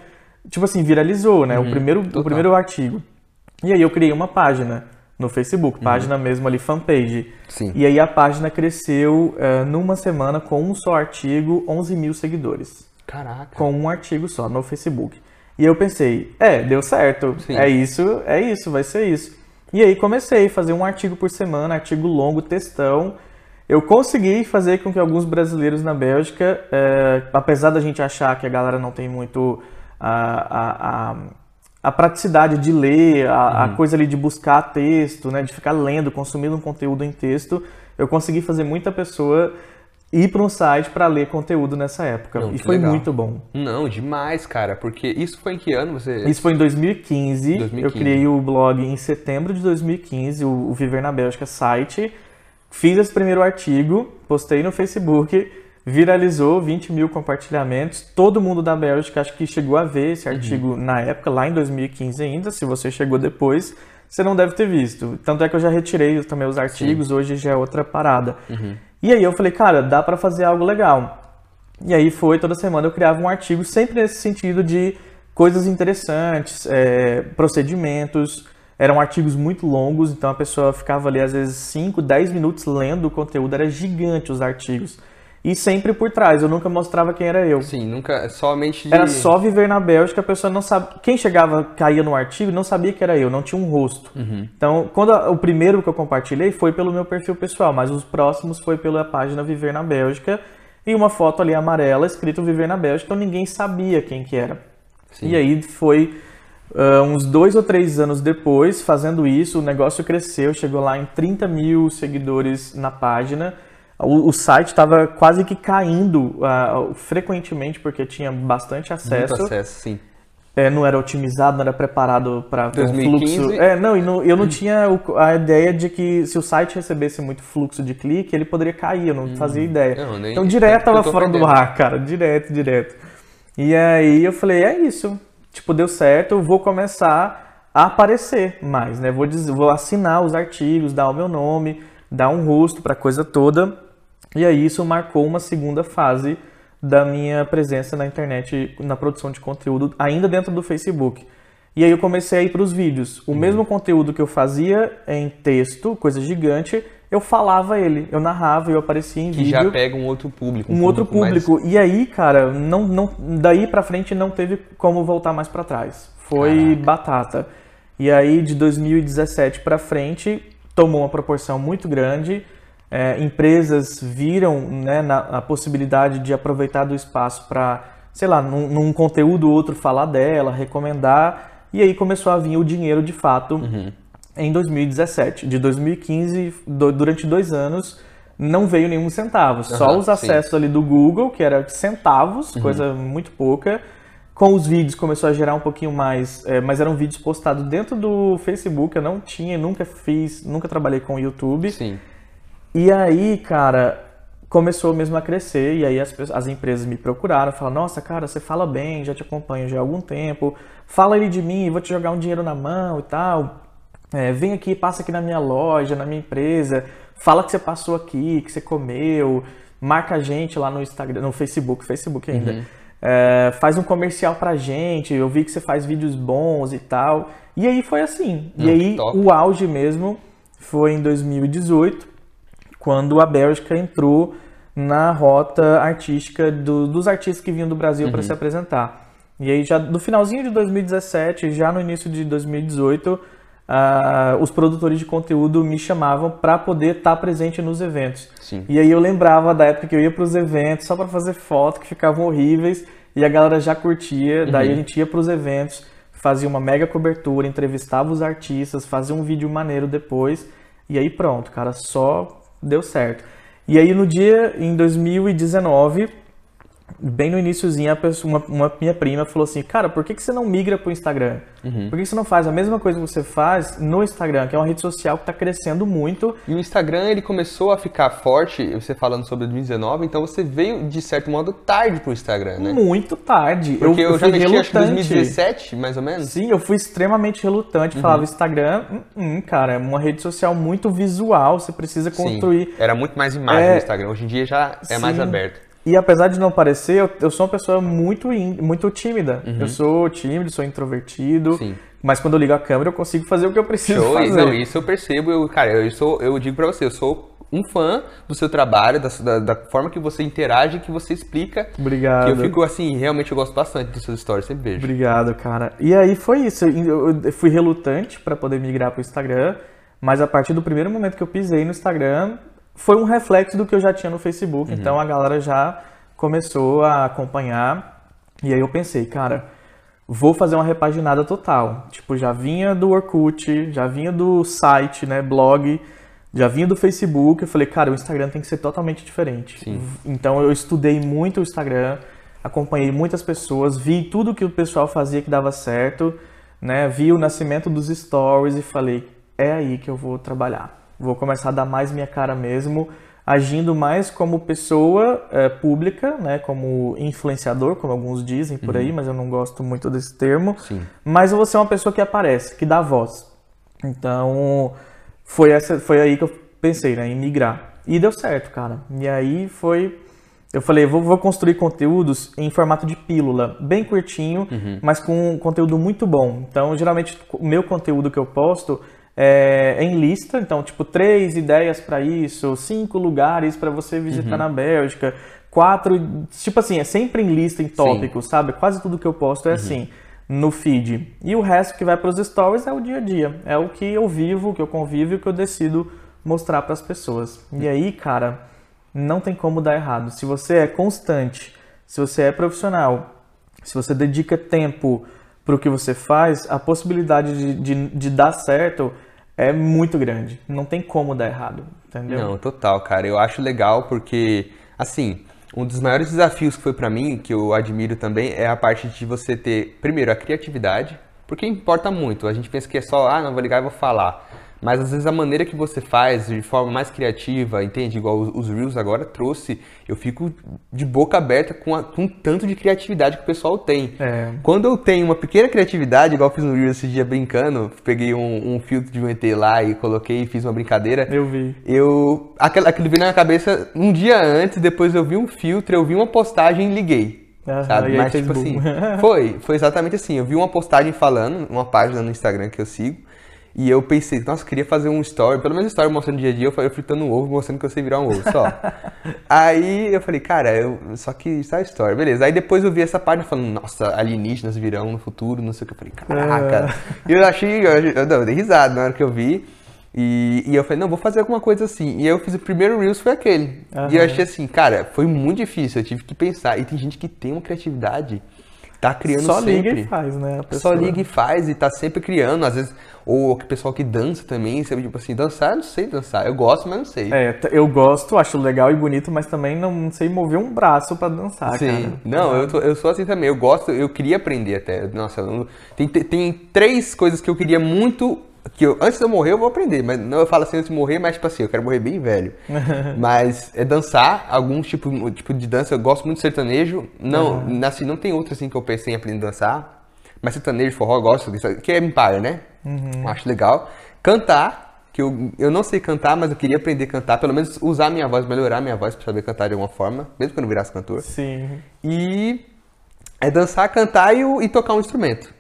Tipo assim, viralizou, né? o, primeiro, o Uhum. primeiro artigo. E aí eu criei uma página no Facebook, página mesmo ali, fanpage. Uhum. Sim. E aí a página cresceu eh, numa semana com um só artigo, 11 mil seguidores Caraca. com um artigo só no Facebook. E eu pensei, é, deu certo. Sim. É isso, é isso, vai ser isso. E aí comecei a fazer um artigo por semana, artigo longo, textão. Eu consegui fazer com que alguns brasileiros na Bélgica, eh, apesar da gente achar que a galera não tem muito a, a, a, a praticidade de ler, a, a coisa ali de buscar texto, né, de ficar lendo, consumindo um conteúdo em texto, eu consegui fazer muita pessoa ir para um site para ler conteúdo nessa época. Não, e foi legal. muito bom. Não, demais, cara. Porque isso foi em que ano você. Isso foi em 2015. 2015. Eu criei o blog em setembro de 2015, o, o Viver na Bélgica site. Fiz esse primeiro artigo, postei no Facebook, viralizou 20 mil compartilhamentos. Todo mundo da Bélgica acho que chegou a ver esse artigo na época, lá em 2015 ainda. Se você chegou depois, você não deve ter visto. Tanto é que eu já retirei também os artigos, hoje já é outra parada. E aí eu falei, cara, dá pra fazer algo legal. E aí foi, toda semana eu criava um artigo sempre nesse sentido de coisas interessantes, é, procedimentos. Eram artigos muito longos, então a pessoa ficava ali às vezes 5, 10 minutos lendo o conteúdo, era gigante os artigos. E sempre por trás, eu nunca mostrava quem era eu. Sim, nunca. Somente de. Era só viver na Bélgica, a pessoa não sabe. Quem chegava, caía no artigo, não sabia que era eu, não tinha um rosto. Então, quando a- o primeiro que eu compartilhei foi pelo meu perfil pessoal, mas os próximos foi pela página Viver na Bélgica e uma foto ali amarela escrito Viver na Bélgica, então ninguém sabia quem que era. Sim. E aí foi ah, uns dois ou três anos depois, fazendo isso, o negócio cresceu, chegou lá em 30 mil seguidores na página. O, o site estava quase que caindo ah, frequentemente porque tinha bastante acesso. Muito acesso, sim. É, não era otimizado, não era preparado para um 2015. fluxo. É, não, e não- eu não tinha o- a ideia de que se o site recebesse muito fluxo de clique, ele poderia cair, eu não fazia ideia. Não, nem- então direto eu tava tô fora do ar, cara, direto, direto. E aí eu falei, é isso. Tipo, deu certo, eu vou começar a aparecer mais, né? Vou, dizer, vou assinar os artigos, dar o meu nome, dar um rosto pra coisa toda. E aí isso marcou uma segunda fase da minha presença na internet, na produção de conteúdo, ainda dentro do Facebook. E aí eu comecei a ir para os vídeos. O mesmo conteúdo que eu fazia em texto, coisa gigante, eu falava ele, eu narrava, eu aparecia em Que vídeo. já pega um outro público. um outro mais- público. E aí, cara, não, não, daí pra frente não teve como voltar mais pra trás. Foi batata. E aí, de 2017 pra frente, tomou uma proporção muito grande. É, empresas viram né, na, a possibilidade de aproveitar do espaço para, sei lá, num, num conteúdo ou outro falar dela, recomendar. E aí começou a vir o dinheiro de fato Uhum. Em 2017. De 2015, do- durante dois anos, não veio nenhum centavo. Só Aham, os sim. acessos ali do Google, que era centavos, coisa muito pouca. Com os vídeos começou a gerar um pouquinho mais, é, mas eram vídeos postados dentro do Facebook. Eu não tinha, nunca fiz, nunca trabalhei com o YouTube. Sim. E aí, cara, começou mesmo a crescer. E aí as, as empresas me procuraram, falaram: Nossa, cara, você fala bem, já te acompanho já há algum tempo. Fala aí de mim, vou te jogar um dinheiro na mão e tal. É, vem aqui, passa aqui na minha loja, na minha empresa. Fala que você passou aqui, que você comeu. Marca a gente lá no Instagram, no Facebook, Facebook ainda. É, faz um comercial pra gente. Eu vi que você faz vídeos bons e tal. E aí foi assim. Hum, e aí top. o auge mesmo foi em 2018 quando a Bélgica entrou na rota artística do- dos artistas que vinham do Brasil para se apresentar. E aí já no finalzinho de 2017, já no início de 2018, ah, os produtores de conteúdo me chamavam para poder estar presente nos eventos. Sim. E aí eu lembrava da época que eu ia para os eventos só para fazer foto que ficavam horríveis e a galera já curtia. Daí a gente ia para os eventos, fazia uma mega cobertura, entrevistava os artistas, fazia um vídeo maneiro depois e aí pronto, cara, só deu certo. E aí no dia em 2019, bem no iníciozinho, uma, uma minha prima falou assim, cara, por que, que você não migra pro Instagram? Por que, que você não faz a mesma coisa que você faz no Instagram, que é uma rede social que está crescendo muito E o Instagram, ele começou a ficar forte, você falando sobre 2019, então você veio, de certo modo, tarde pro Instagram, né? Muito tarde. Porque eu, já fui mexi, acho relutante. 2017, mais ou menos. Sim, eu fui extremamente relutante. Uhum. Falava Instagram, hum, hum, cara, é uma rede social muito visual. Você precisa construir. Sim, era muito mais imagem É, no Instagram. Hoje em dia já é mais sim. aberto. E apesar de não parecer, eu, eu sou uma pessoa muito, in- muito tímida. Eu sou tímido, sou introvertido. Uhum. Sim. Mas quando eu ligo a câmera, eu consigo fazer o que eu preciso Show, fazer. não, isso eu percebo, eu, cara, eu, sou, eu digo pra você, eu sou um fã do seu trabalho, da, da, da forma que você interage, que você explica. Obrigado. Que eu fico assim, realmente eu gosto bastante dos seus stories, sempre vejo. Obrigado, cara. E aí foi isso. Eu eu fui relutante para poder migrar para o Instagram, mas a partir do primeiro momento que eu pisei no Instagram, foi um reflexo do que eu já tinha no Facebook. Então a galera já começou a acompanhar. E aí eu pensei, cara, vou fazer uma repaginada total. Tipo, já vinha do Orkut, já vinha do site, né, blog, já vinha do Facebook. Eu falei, cara, o Instagram tem que ser totalmente diferente. Sim. Então eu estudei muito o Instagram, acompanhei muitas pessoas, vi tudo que o pessoal fazia que dava certo, né? Vi o nascimento dos stories e falei, é aí que eu vou trabalhar. Vou começar a dar mais minha cara mesmo, agindo mais como pessoa eh, pública, né? Como influenciador, como alguns dizem por aí, mas eu não gosto muito desse termo. Sim. Mas eu vou ser uma pessoa que aparece, que dá voz. Então, foi, essa, foi aí que eu pensei, né, em migrar. E deu certo, cara. E aí foi. Eu falei, vou, vou construir conteúdos em formato de pílula, bem curtinho, mas com um conteúdo muito bom. Então, geralmente, o meu conteúdo que eu posto é em lista. Então, tipo, três ideias para isso, cinco lugares para você visitar na Bélgica, quatro. Tipo assim, é sempre em lista, em tópicos, sabe? Quase tudo que eu posto é assim no feed. E o resto que vai para os stories é o dia a dia. É o que eu vivo, o que eu convivo e o que eu decido mostrar para as pessoas. E aí, cara, não tem como dar errado. Se você é constante, se você é profissional, se você dedica tempo para o que você faz, a possibilidade de, de, de dar certo é muito grande. Não tem como dar errado, entendeu? Não, total, cara. Eu acho legal porque, assim, um dos maiores desafios que foi pra mim, que eu admiro também, é a parte de você ter, primeiro, a criatividade, porque importa muito. A gente pensa que é só, ah, não, vou ligar e vou falar. Mas às vezes a maneira que você faz de forma mais criativa, entende? Igual os, os Reels agora trouxe, eu fico de boca aberta com, a, com o tanto de criatividade que o pessoal tem. É. Quando eu tenho uma pequena criatividade, igual eu fiz no Reels esse dia brincando, peguei um, um filtro de um ET lá e coloquei e fiz uma brincadeira. Eu vi. Eu. Aquilo, aquilo veio na minha cabeça um dia antes, depois eu vi um filtro, eu vi uma postagem e liguei. Aham, sabe? aí Mas, tipo boom. assim, [LAUGHS] foi, foi exatamente assim. Eu vi uma postagem falando, uma página no Instagram que eu sigo, e eu pensei, nossa, eu queria fazer um story, pelo menos um story mostrando dia a dia, eu falei, eu fritando um ovo, mostrando que eu sei virar um ovo, só. [LAUGHS] aí eu falei, cara, eu, só que só story, beleza. Aí depois eu vi essa página falando, nossa, alienígenas virão no futuro, não sei o que. Eu falei, caraca. E eu achei, eu, eu, eu dei risada na hora que eu vi. E, e eu falei, não, vou fazer alguma coisa assim. E aí eu fiz o primeiro Reels, foi aquele. E eu achei assim, cara, foi muito difícil, eu tive que pensar. E tem gente que tem uma criatividade, tá criando Só sempre. liga e faz, né? Só liga e faz e tá sempre criando, às vezes, ou o pessoal que dança também, sabe, tipo assim, dançar, eu não sei dançar, eu gosto, mas não sei. É, eu gosto, acho legal e bonito, mas também não sei mover um braço pra dançar, Sim, cara. não, eu, tô- eu sou assim também, eu gosto, eu queria aprender até, nossa, eu tem, tem três coisas que eu queria muito, que eu, antes de eu morrer eu vou aprender, mas não eu falo assim antes de morrer, mas tipo assim, eu quero morrer bem velho, [LAUGHS] mas é dançar, algum tipo, tipo de dança, eu gosto muito de sertanejo, não, assim, não tem outro assim que eu pensei em aprender a dançar, mas sertanejo, forró, eu gosto disso, que é Empire, né, acho legal, cantar, que eu, eu não sei cantar, mas eu queria aprender a cantar, pelo menos usar minha voz, melhorar minha voz pra saber cantar de alguma forma, mesmo que eu não virasse cantor. Sim. E é dançar, cantar e, e tocar um instrumento.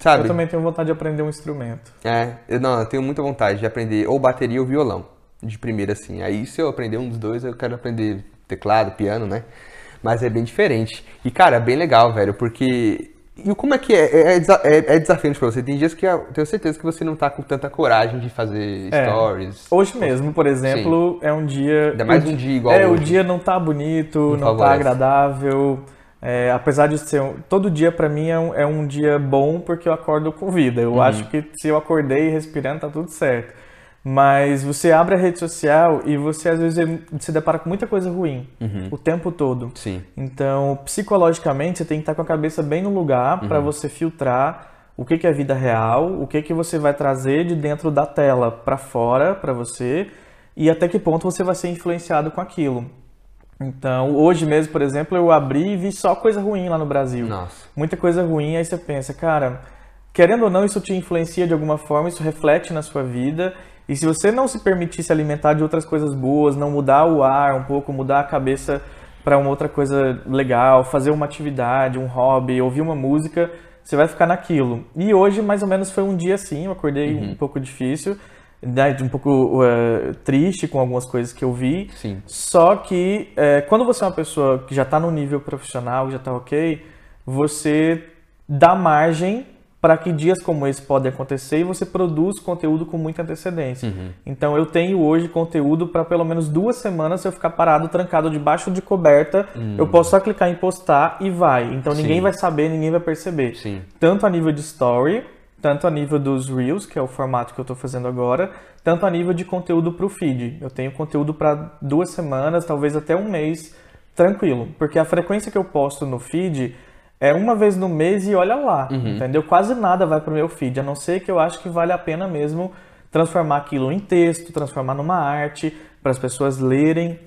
Sabe? Eu também tenho vontade de aprender um instrumento. É, eu, não, eu tenho muita vontade de aprender ou bateria ou violão, de primeira assim. Aí se eu aprender um dos dois, eu quero aprender teclado, piano, né? Mas é bem diferente. E cara, é bem legal, velho, porque. E como é que é? É, é é- é desafiante pra você. Tem dias que eu tenho certeza que você não tá com tanta coragem de fazer É. stories. Hoje mesmo, por exemplo, é um dia. Ainda mais o um di- dia igual É, o hoje. dia não tá bonito, Não não, tá agradável. É, apesar de ser. um- Todo dia pra mim é um, é um dia bom porque eu acordo com vida. Eu Uhum. acho que se eu acordei respirando, tá tudo certo. Mas você abre a rede social e você às vezes se depara com muita coisa ruim Uhum. o tempo todo. Sim. Então, psicologicamente, você tem que estar com a cabeça bem no lugar para você filtrar o que, que é vida real, o que, que você vai trazer de dentro da tela para fora para você e até que ponto você vai ser influenciado com aquilo. Então, hoje mesmo, por exemplo, eu abri e vi só coisa ruim lá no Brasil. Nossa. Muita coisa ruim, aí você pensa, cara, querendo ou não, isso te influencia de alguma forma, isso reflete na sua vida. E se você não se permitir se alimentar de outras coisas boas, não mudar o ar um pouco, mudar a cabeça para uma outra coisa legal, fazer uma atividade, um hobby, ouvir uma música, você vai ficar naquilo. E hoje, mais ou menos, foi um dia assim, eu acordei um pouco difícil, né, um pouco eh, triste com algumas coisas que eu vi. Sim. Só que é, quando você é uma pessoa que já está no nível profissional, já está ok, você dá margem para que dias como esse podem acontecer e você produz conteúdo com muita antecedência. Então eu tenho hoje conteúdo para pelo menos duas semanas se eu ficar parado, trancado debaixo de coberta, eu posso só clicar em postar e vai. Então ninguém Sim. vai saber, ninguém vai perceber. Sim. Tanto a nível de story, tanto a nível dos Reels, que é o formato que eu estou fazendo agora, tanto a nível de conteúdo para o feed. Eu tenho conteúdo para duas semanas, talvez até um mês, tranquilo. Porque a frequência que eu posto no feed é uma vez no mês e olha lá, entendeu? Quase nada vai para o meu feed, a não ser que eu acho que vale a pena mesmo transformar aquilo em texto, transformar numa arte, para as pessoas lerem,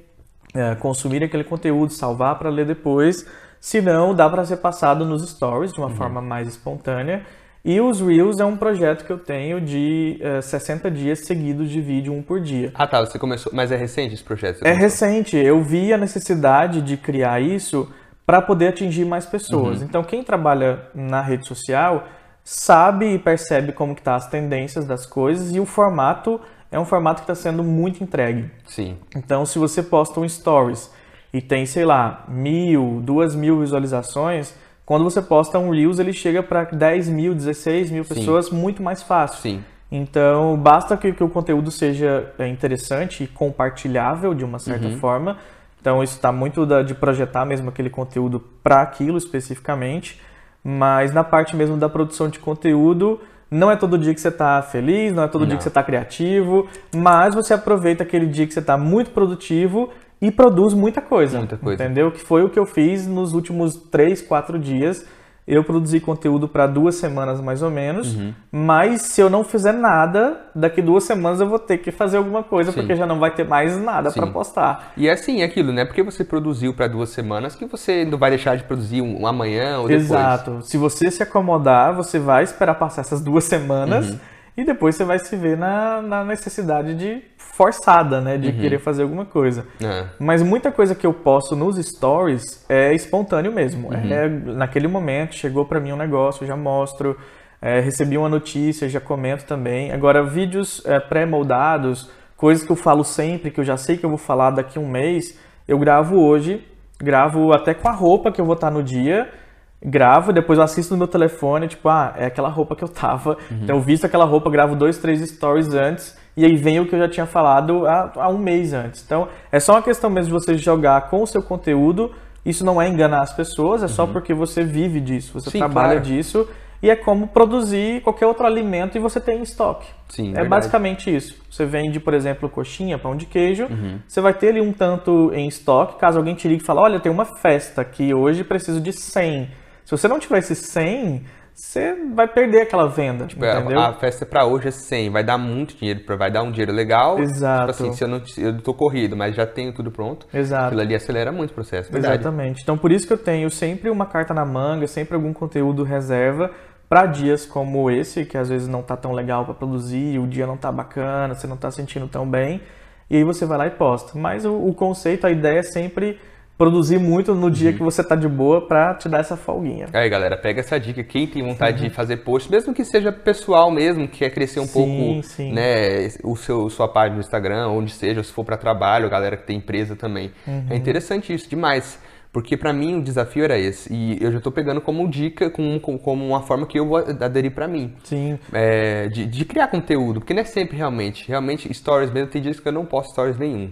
é, consumir aquele conteúdo, salvar para ler depois. Se não, dá para ser passado nos stories de uma forma mais espontânea. E os Reels é um projeto que eu tenho de é, 60 dias seguidos de vídeo, um por dia. Ah tá, você começou. Mas é recente esse projeto? É começou? recente, eu vi a necessidade de criar isso para poder atingir mais pessoas. Uhum. Então, quem trabalha na rede social sabe e percebe como que tá as tendências das coisas e o formato é um formato que está sendo muito entregue. Sim. Então, se você posta um stories e tem, sei lá, mil, duas mil visualizações, quando você posta um Reels, ele chega para 10 mil, 16 mil pessoas muito mais fácil. Sim. Então, basta que, que o conteúdo seja é, interessante e compartilhável de uma certa forma. Então, isso está muito da- de projetar mesmo aquele conteúdo para aquilo especificamente. Mas na parte mesmo da produção de conteúdo, não é todo dia que você está feliz, não é todo dia Não. que você está criativo, mas você aproveita aquele dia que você está muito produtivo e produz muita coisa. Muita coisa. Entendeu? Que foi o que eu fiz nos últimos três, quatro dias. Eu produzi conteúdo para duas semanas mais ou menos, Uhum. mas se eu não fizer nada, daqui duas semanas eu vou ter que fazer alguma coisa, Sim. porque já não vai ter mais nada para postar. E é assim, é aquilo, né? Porque você produziu para duas semanas que você não vai deixar de produzir um, um amanhã ou depois. Exato. Se você se acomodar, você vai esperar passar essas duas semanas Uhum. E depois você vai se ver na, na necessidade de forçada, né, de Uhum. querer fazer alguma coisa. É. Mas muita coisa que eu posto nos stories é espontâneo mesmo. Uhum. É naquele momento, chegou pra mim um negócio, eu já mostro, é, recebi uma notícia, já comento também. Agora, vídeos é, pré-moldados, coisas que eu falo sempre, que eu já sei que eu vou falar daqui a um mês, eu gravo hoje, gravo até com a roupa que eu vou estar no dia, gravo, depois eu assisto no meu telefone, tipo, ah, é aquela roupa que eu tava. Então eu visto aquela roupa, gravo dois, três stories antes, e aí vem o que eu já tinha falado há, há um mês antes. Então é só uma questão mesmo de você jogar com o seu conteúdo. Isso não é enganar as pessoas, é só porque você vive disso, você Sim, trabalha claro. disso. E é como produzir qualquer outro alimento e você tem em estoque. Sim, é verdade. basicamente isso. Você vende, por exemplo, coxinha, pão de queijo, Uhum. você vai ter ali um tanto em estoque, caso alguém te ligue e fale, olha, tem uma festa que hoje preciso de 100. Se você não tiver esses 100, você vai perder aquela venda, Tipo, a- entendeu? a festa pra hoje é 100, vai dar muito dinheiro, vai dar um dinheiro legal. Exato. Tipo assim, se eu não eu tô corrido, mas já tenho tudo pronto, Exato. aquilo ali acelera muito o processo, verdade. Exatamente. Então, por isso que eu tenho sempre uma carta na manga, sempre algum conteúdo reserva para dias como esse, que às vezes não tá tão legal para produzir, o dia não tá bacana, você não tá sentindo tão bem, e aí você vai lá e posta. Mas o, o conceito, a ideia é sempre produzir muito no Uhum. dia que você tá de boa para te dar essa folguinha. Aí, galera, pega essa dica. Quem tem vontade de fazer post, mesmo que seja pessoal mesmo, que quer crescer um Uhum. Sim, pouco, sim. né, o seu sua página no Instagram, onde seja, se for para trabalho, galera que tem empresa também. Uhum. É interessante isso demais. Porque pra mim o desafio era esse. E eu já tô pegando como dica, como, como uma forma que eu vou aderir pra mim. Sim, É, de, de criar conteúdo, porque não é sempre realmente. Realmente, stories mesmo, tem dias que eu não posto stories nenhum.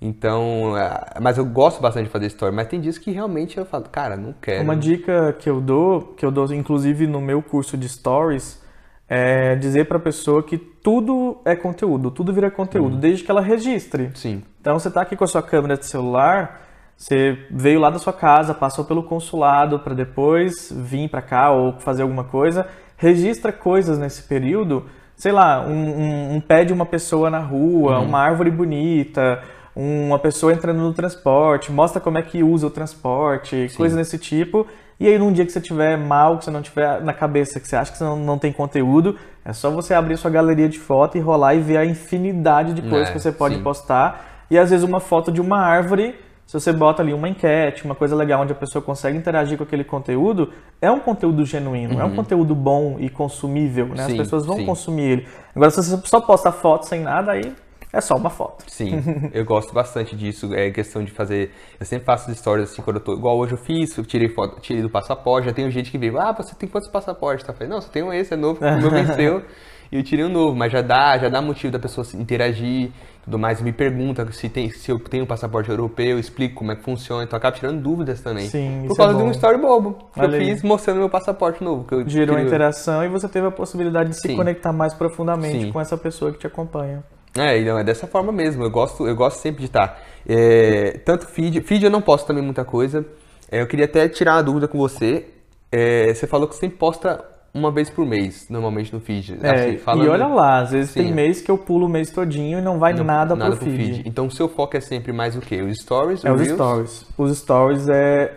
Então, ah, mas eu gosto bastante de fazer story, mas tem dias que realmente eu falo, cara, não quero. Uma dica que eu dou, que eu dou inclusive no meu curso de stories, é dizer para a pessoa que tudo é conteúdo, tudo vira conteúdo, desde que ela registre. Sim, Então você tá aqui com a sua câmera de celular, você veio lá da sua casa, passou pelo consulado para depois vir para cá ou fazer alguma coisa, registra coisas nesse período, sei lá, um, um- um pé de uma pessoa na rua, uma árvore bonita, uma pessoa entrando no transporte, mostra como é que usa o transporte, coisas desse tipo. E aí num dia que você tiver mal, que você não tiver na cabeça, que você acha que você não, não tem conteúdo, é só você abrir sua galeria de foto e rolar e ver a infinidade de coisas É, que você pode sim. postar. E às vezes uma foto de uma árvore, se você bota ali uma enquete, uma coisa legal onde a pessoa consegue interagir com aquele conteúdo, é um conteúdo genuíno, é um conteúdo bom e consumível, né? As Uhum. Sim, pessoas vão sim. consumir ele. Agora, se você só posta foto sem nada, aí é só uma foto. sim. eu gosto bastante disso. É questão de fazer. Eu sempre faço stories assim quando eu tô. Igual hoje eu fiz, eu tirei foto, tirei do passaporte. Já tem gente que veio, ah, você tem quantos passaportes? Tá? Eu falei, não, só tenho esse, é novo, o meu venceu. [LAUGHS] E eu tirei um novo, mas já dá, já dá motivo da pessoa interagir tudo mais. Me pergunta se, tem, se eu tenho um passaporte europeu, eu explico como é que funciona. Então eu acabo tirando dúvidas também. Sim, Por isso causa é de um story bobo que Olha eu aí. fiz mostrando meu passaporte novo. Que eu Gerou tirei. interação e você teve a possibilidade de se Sim. conectar mais profundamente Sim. com essa pessoa que te acompanha. É, então é dessa forma mesmo. Eu gosto, eu gosto sempre de estar. É, tanto feed. Feed eu não posto também muita coisa. É, eu queria até tirar uma dúvida com você. É, você falou que você sempre posta uma vez por mês, normalmente no feed. É, Assim, falando- e olha lá, às vezes Sim. tem mês que eu pulo o mês todinho e não vai nada, pro feed. Então o seu foco é sempre mais o quê? Os stories, É os Reels? stories. Os stories é.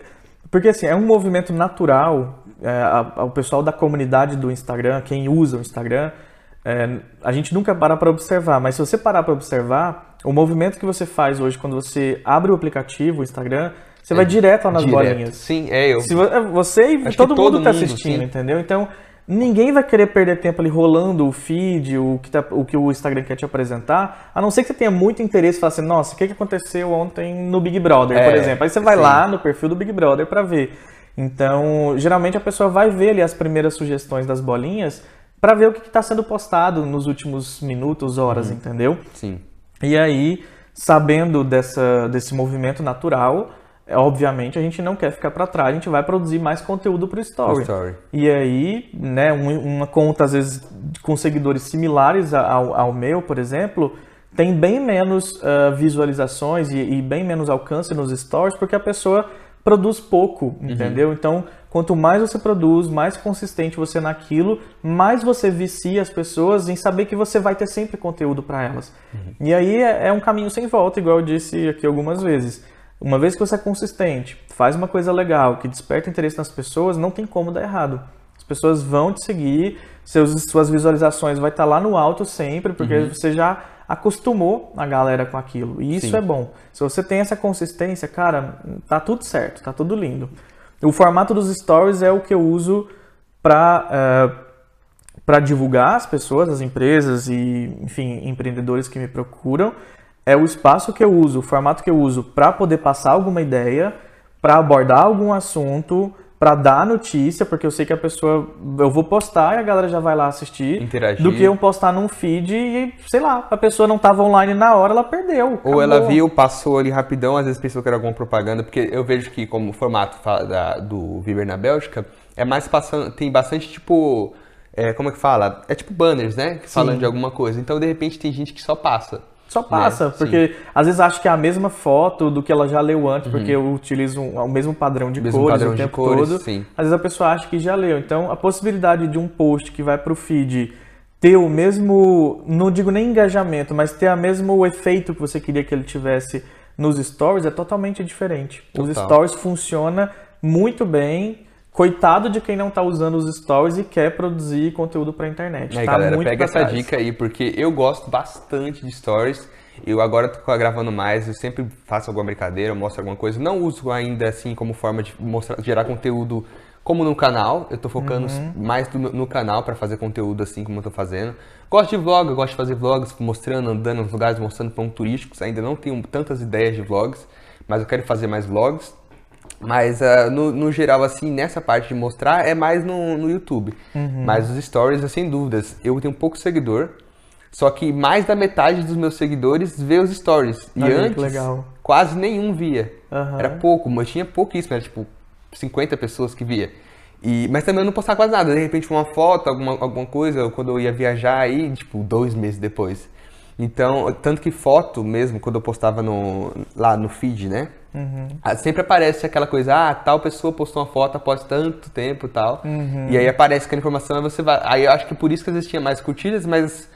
Porque assim, é um movimento natural. é, a- a- o pessoal da comunidade do Instagram, quem usa o Instagram, é, a gente nunca para para observar, mas se você parar para observar, o movimento que você faz hoje quando você abre o aplicativo, o Instagram, você vai direto lá nas É, Direto. bolinhas. Sim, é eu. Se é, você e todo, todo mundo tá mundo, assistindo, sim. entendeu? Então, ninguém vai querer perder tempo ali rolando o feed, o que, tá- o que o Instagram quer te apresentar, a não ser que você tenha muito interesse e fale assim, nossa, o que, que aconteceu ontem no Big Brother, É, por exemplo. Aí você vai sim. lá no perfil do Big Brother pra ver. Então, geralmente a pessoa vai ver ali as primeiras sugestões das bolinhas pra ver o que está sendo postado nos últimos minutos, horas, Uhum. entendeu? Sim. E aí, sabendo dessa, desse movimento natural, é, obviamente a gente não quer ficar para trás, a gente vai produzir mais conteúdo para o story. Story. E aí, né, um- uma conta às vezes com seguidores similares ao, ao meu, por exemplo, tem bem menos ah, visualizações e, e bem menos alcance nos stories porque a pessoa produz pouco, entendeu? Então, quanto mais você produz, mais consistente você é naquilo, mais você vicia as pessoas em saber que você vai ter sempre conteúdo para elas. E aí é, é um caminho sem volta, igual eu disse aqui algumas vezes. Uma vez que você é consistente, faz uma coisa legal, que desperta interesse nas pessoas, não tem como dar errado. As pessoas vão te seguir, seus, suas visualizações vai estar lá no alto sempre, porque Uhum. você já acostumou a galera com aquilo. E isso Sim. é bom. Se você tem essa consistência, cara, tá tudo certo, tá tudo lindo. O formato dos stories é o que eu uso para para divulgar as pessoas, as empresas e, enfim, empreendedores que me procuram. É o espaço que eu uso, o formato que eu uso para poder passar alguma ideia, para abordar algum assunto, para dar notícia, porque eu sei que a pessoa eu vou postar e a galera já vai lá assistir, Interagir. do que eu postar num feed e, sei lá, a pessoa não estava online na hora, ela perdeu. Ou ela acabou. viu, passou ali rapidão, às vezes pensou que era alguma propaganda, porque eu vejo que como o formato da- do Viver na Bélgica, é mais passando, tem bastante tipo, é, como é que fala? É tipo banners, né? Que Falando de alguma coisa. Então, de repente, tem gente que só passa. Só passa, Né? porque às vezes acho que é a mesma foto do que ela já leu antes, porque eu utilizo um- o mesmo padrão de Uhum. Mesmo cores padrão o de tempo cores, todo. sim. Às vezes a pessoa acha que já leu. Então, a possibilidade de um post que vai pro feed ter o mesmo, não digo nem engajamento, mas ter o mesmo efeito que você queria que ele tivesse nos stories é totalmente diferente. Os Total. stories funciona muito bem. Coitado de quem não tá usando os stories e quer produzir conteúdo pra internet. Aí, tá galera, muito pega essa trás. dica aí, porque eu gosto bastante de stories. Eu agora tô gravando mais, eu sempre faço alguma brincadeira, mostro alguma coisa. Não uso ainda assim como forma de mostrar, gerar conteúdo como no canal. Eu tô focando Uhum. mais no, no canal para fazer conteúdo assim como eu tô fazendo. Gosto de vlog, eu gosto de fazer vlogs, mostrando, andando nos lugares, mostrando pontos turísticos. Ainda não tenho tantas ideias de vlogs, mas eu quero fazer mais vlogs. Mas ah, no, no geral, assim, nessa parte de mostrar, é mais no, no YouTube. Uhum. Mas os stories, sem dúvidas, eu tenho pouco seguidor. Só que mais da metade dos meus seguidores vê os stories. E Olha antes, quase nenhum via. Aham. Era pouco, mas tinha pouquíssimo, era tipo 50 pessoas que via. E, mas também eu não postava quase nada. De repente uma foto, alguma, alguma coisa, quando eu ia viajar aí, tipo, dois meses depois. Então, tanto que foto mesmo, quando eu postava no, lá no feed, né? Ah, Sempre aparece aquela coisa, ah, tal pessoa postou uma foto após tanto tempo e tal. E aí aparece aquela informação e você vai. Aí eu acho que por isso que às vezes tinha mais curtidas, mas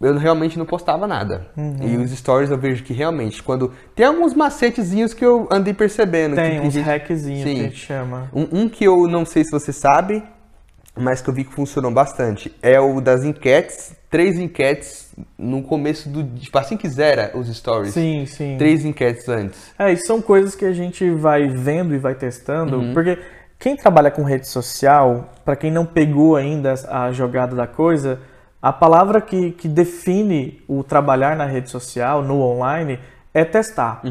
eu realmente não postava nada. E os stories eu vejo que realmente, quando. Tem alguns macetezinhos que eu andei percebendo. que Tem uns gente- hackzinhos que a gente chama. Um, um que eu não sei se você sabe, mas que eu vi que funcionou bastante, é o das enquetes. Três enquetes no começo do. Tipo, assim que zera os stories. Sim, sim. Três enquetes antes. É, isso são coisas que a gente vai vendo e vai testando, Uhum. porque quem trabalha com rede social, para quem não pegou ainda a jogada da coisa, a palavra que, que define o trabalhar na rede social, no online, é testar.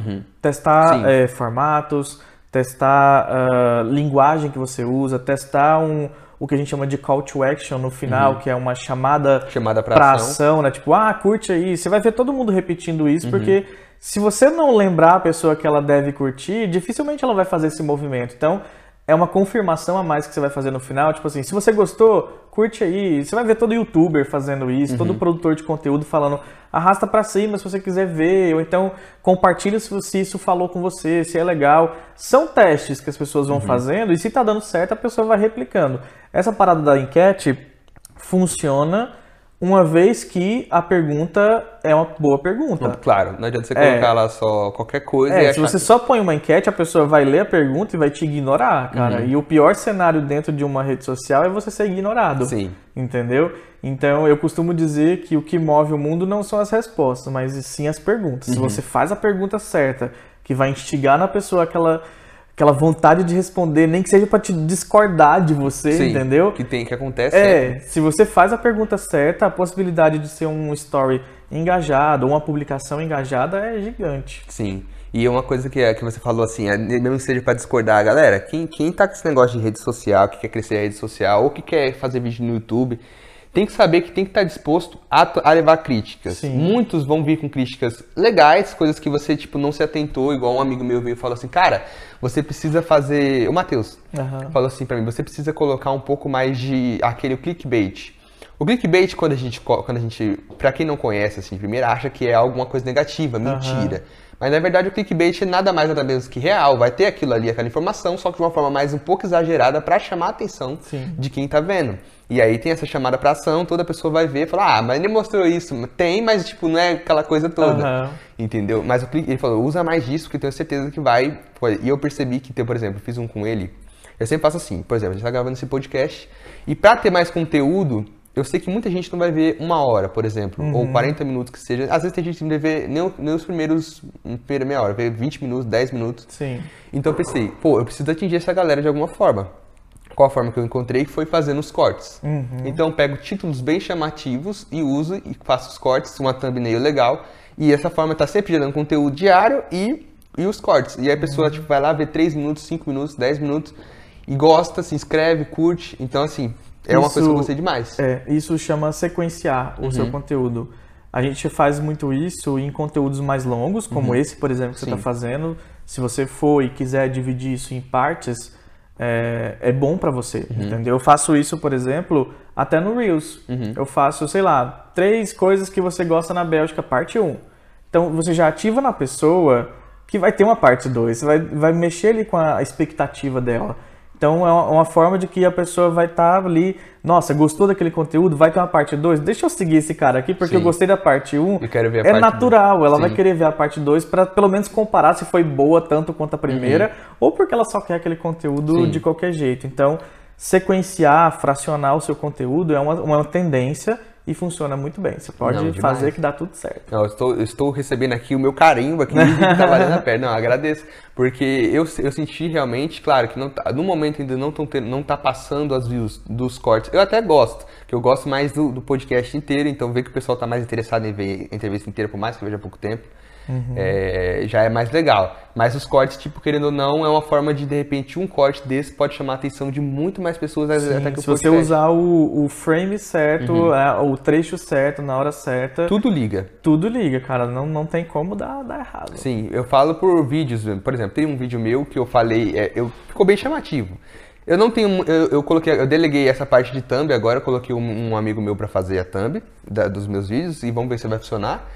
Testar Sim. é, formatos, testar ah, linguagem que você usa, testar um, o que a gente chama de call to action no final, que é uma chamada Chamada pra pra ação. ação, né? Tipo, ah, curte aí. Você vai ver todo mundo repetindo Uhum. isso, porque se você não lembrar a pessoa que ela deve curtir, dificilmente ela vai fazer esse movimento. Então, é uma confirmação a mais que você vai fazer no final. Tipo assim, se você gostou, curte aí. Você vai ver todo youtuber fazendo isso, todo produtor de conteúdo falando, arrasta pra cima se você quiser ver, ou então compartilha se você- se isso falou com você, se é legal. São testes que as pessoas vão fazendo e se tá dando certo, a pessoa vai replicando. Essa parada da enquete funciona uma vez que a pergunta é uma boa pergunta. Claro, não adianta você É. colocar lá só qualquer coisa É, se você só põe uma enquete, a pessoa vai ler a pergunta e vai te ignorar, cara. Uhum. E o pior cenário dentro de uma rede social é você ser ignorado. Sim. Entendeu? Então eu costumo dizer que o que move o mundo não são as respostas, mas sim as perguntas. Uhum. Se você faz a pergunta certa, que vai instigar na pessoa aquela, aquela vontade de responder, nem que seja pra te discordar de você, Sim, entendeu? Que tem que acontece. É, se você faz a pergunta certa, a possibilidade de ser um story engajado ou uma publicação engajada é gigante. Sim. E uma coisa que, que você falou assim, é, mesmo que seja pra discordar, galera, quem, quem tá com esse negócio de rede social, que quer crescer a rede social, ou que quer fazer vídeo no YouTube, tem que saber que tem que estar disposto a, a levar críticas. Sim. Muitos vão vir com críticas legais, coisas que você, tipo, não se atentou, igual um amigo meu veio e falou assim, cara, você precisa fazer... O Matheus Aham. falou assim pra mim, você precisa colocar um pouco mais de aquele clickbait. O clickbait, quando a gente, quando a gente, pra quem não conhece, assim, primeiro acha que é alguma coisa negativa, mentira. Mas na verdade o clickbait é nada mais nada menos que real. Vai ter aquilo ali, aquela informação, só que de uma forma mais um pouco exagerada pra chamar a atenção Sim. de quem tá vendo. E aí tem essa chamada pra ação, toda pessoa vai ver e falar, ah, mas ele mostrou isso. Tem, mas tipo, não é aquela coisa toda. Aham. Entendeu? Mas o clique- ele falou, usa mais disso, porque eu tenho certeza que vai. E eu percebi que, tem, por exemplo, fiz um com ele, Eu sempre faço assim, por exemplo, a gente está gravando esse podcast e para ter mais conteúdo, eu sei que muita gente não vai ver uma hora, por exemplo, uhum. ou 40 minutos que seja. Às vezes tem gente que não vai ver nem, nem os primeiros, primeira meia hora, vê 20 minutos, 10 minutos. Sim. Então eu pensei, pô, eu preciso atingir essa galera de alguma forma. Qual a forma que eu encontrei? Foi fazendo os cortes. Uhum. Então eu pego títulos bem chamativos e uso e faço os cortes, uma thumbnail legal. E essa forma está sempre gerando conteúdo diário e, e os cortes. E aí a pessoa uhum. tipo, vai lá ver 3 minutos, 5 minutos, 10 minutos e gosta, se inscreve, curte. Então, assim, é isso, uma coisa que eu gostei demais. É, isso chama sequenciar o uhum. seu conteúdo. A gente faz muito isso em conteúdos mais longos, como uhum. esse, por exemplo, que Sim. você está fazendo. Se você for e quiser dividir isso em partes, é, é bom para você, uhum. entendeu? Eu faço isso, por exemplo, até no Reels. Uhum. Eu faço, sei lá, três coisas que você gosta na Bélgica, parte 1. Então, você já ativa na pessoa que vai ter uma parte 2. Você vai, vai mexer ali com a expectativa dela. Então é uma forma de que a pessoa vai estar tá ali, nossa, gostou daquele conteúdo, vai ter uma parte 2, deixa eu seguir esse cara aqui, porque Sim. eu gostei da parte 1. Um. é parte natural, dois. ela Sim. vai querer ver a parte 2 para pelo menos comparar se foi boa tanto quanto a primeira, uhum. ou porque ela só quer aquele conteúdo Sim. de qualquer jeito. Então, sequenciar, fracionar o seu conteúdo é uma, uma tendência e funciona muito bem. Você pode não, fazer que dá tudo certo. Não, eu, estou, eu estou recebendo aqui o meu carimbo aqui que tá valendo a pena. Não, agradeço. Porque eu, eu senti realmente, claro, que não tá, no momento ainda não, tão não tá passando as views dos cortes. Eu até gosto, que eu gosto mais do, do podcast inteiro, então ver que o pessoal está mais interessado em ver a entrevista inteira, por mais que eu veja pouco tempo. Uhum. É, já é mais legal. Mas os cortes, tipo, querendo ou não, é uma forma de, de repente, um corte desse pode chamar a atenção de muito mais pessoas Sim, até que o Se você usar o, o frame certo, uhum. é, o trecho certo, na hora certa. Tudo liga. Tudo liga, cara. Não, não tem como dar, dar errado. Sim, eu falo por vídeos, por exemplo, tem um vídeo meu que eu falei, é, eu, ficou bem chamativo. Eu não tenho. Eu, eu, coloquei, eu deleguei essa parte de thumb agora, coloquei um, um amigo meu para fazer a thumb da, dos meus vídeos e vamos ver se vai funcionar.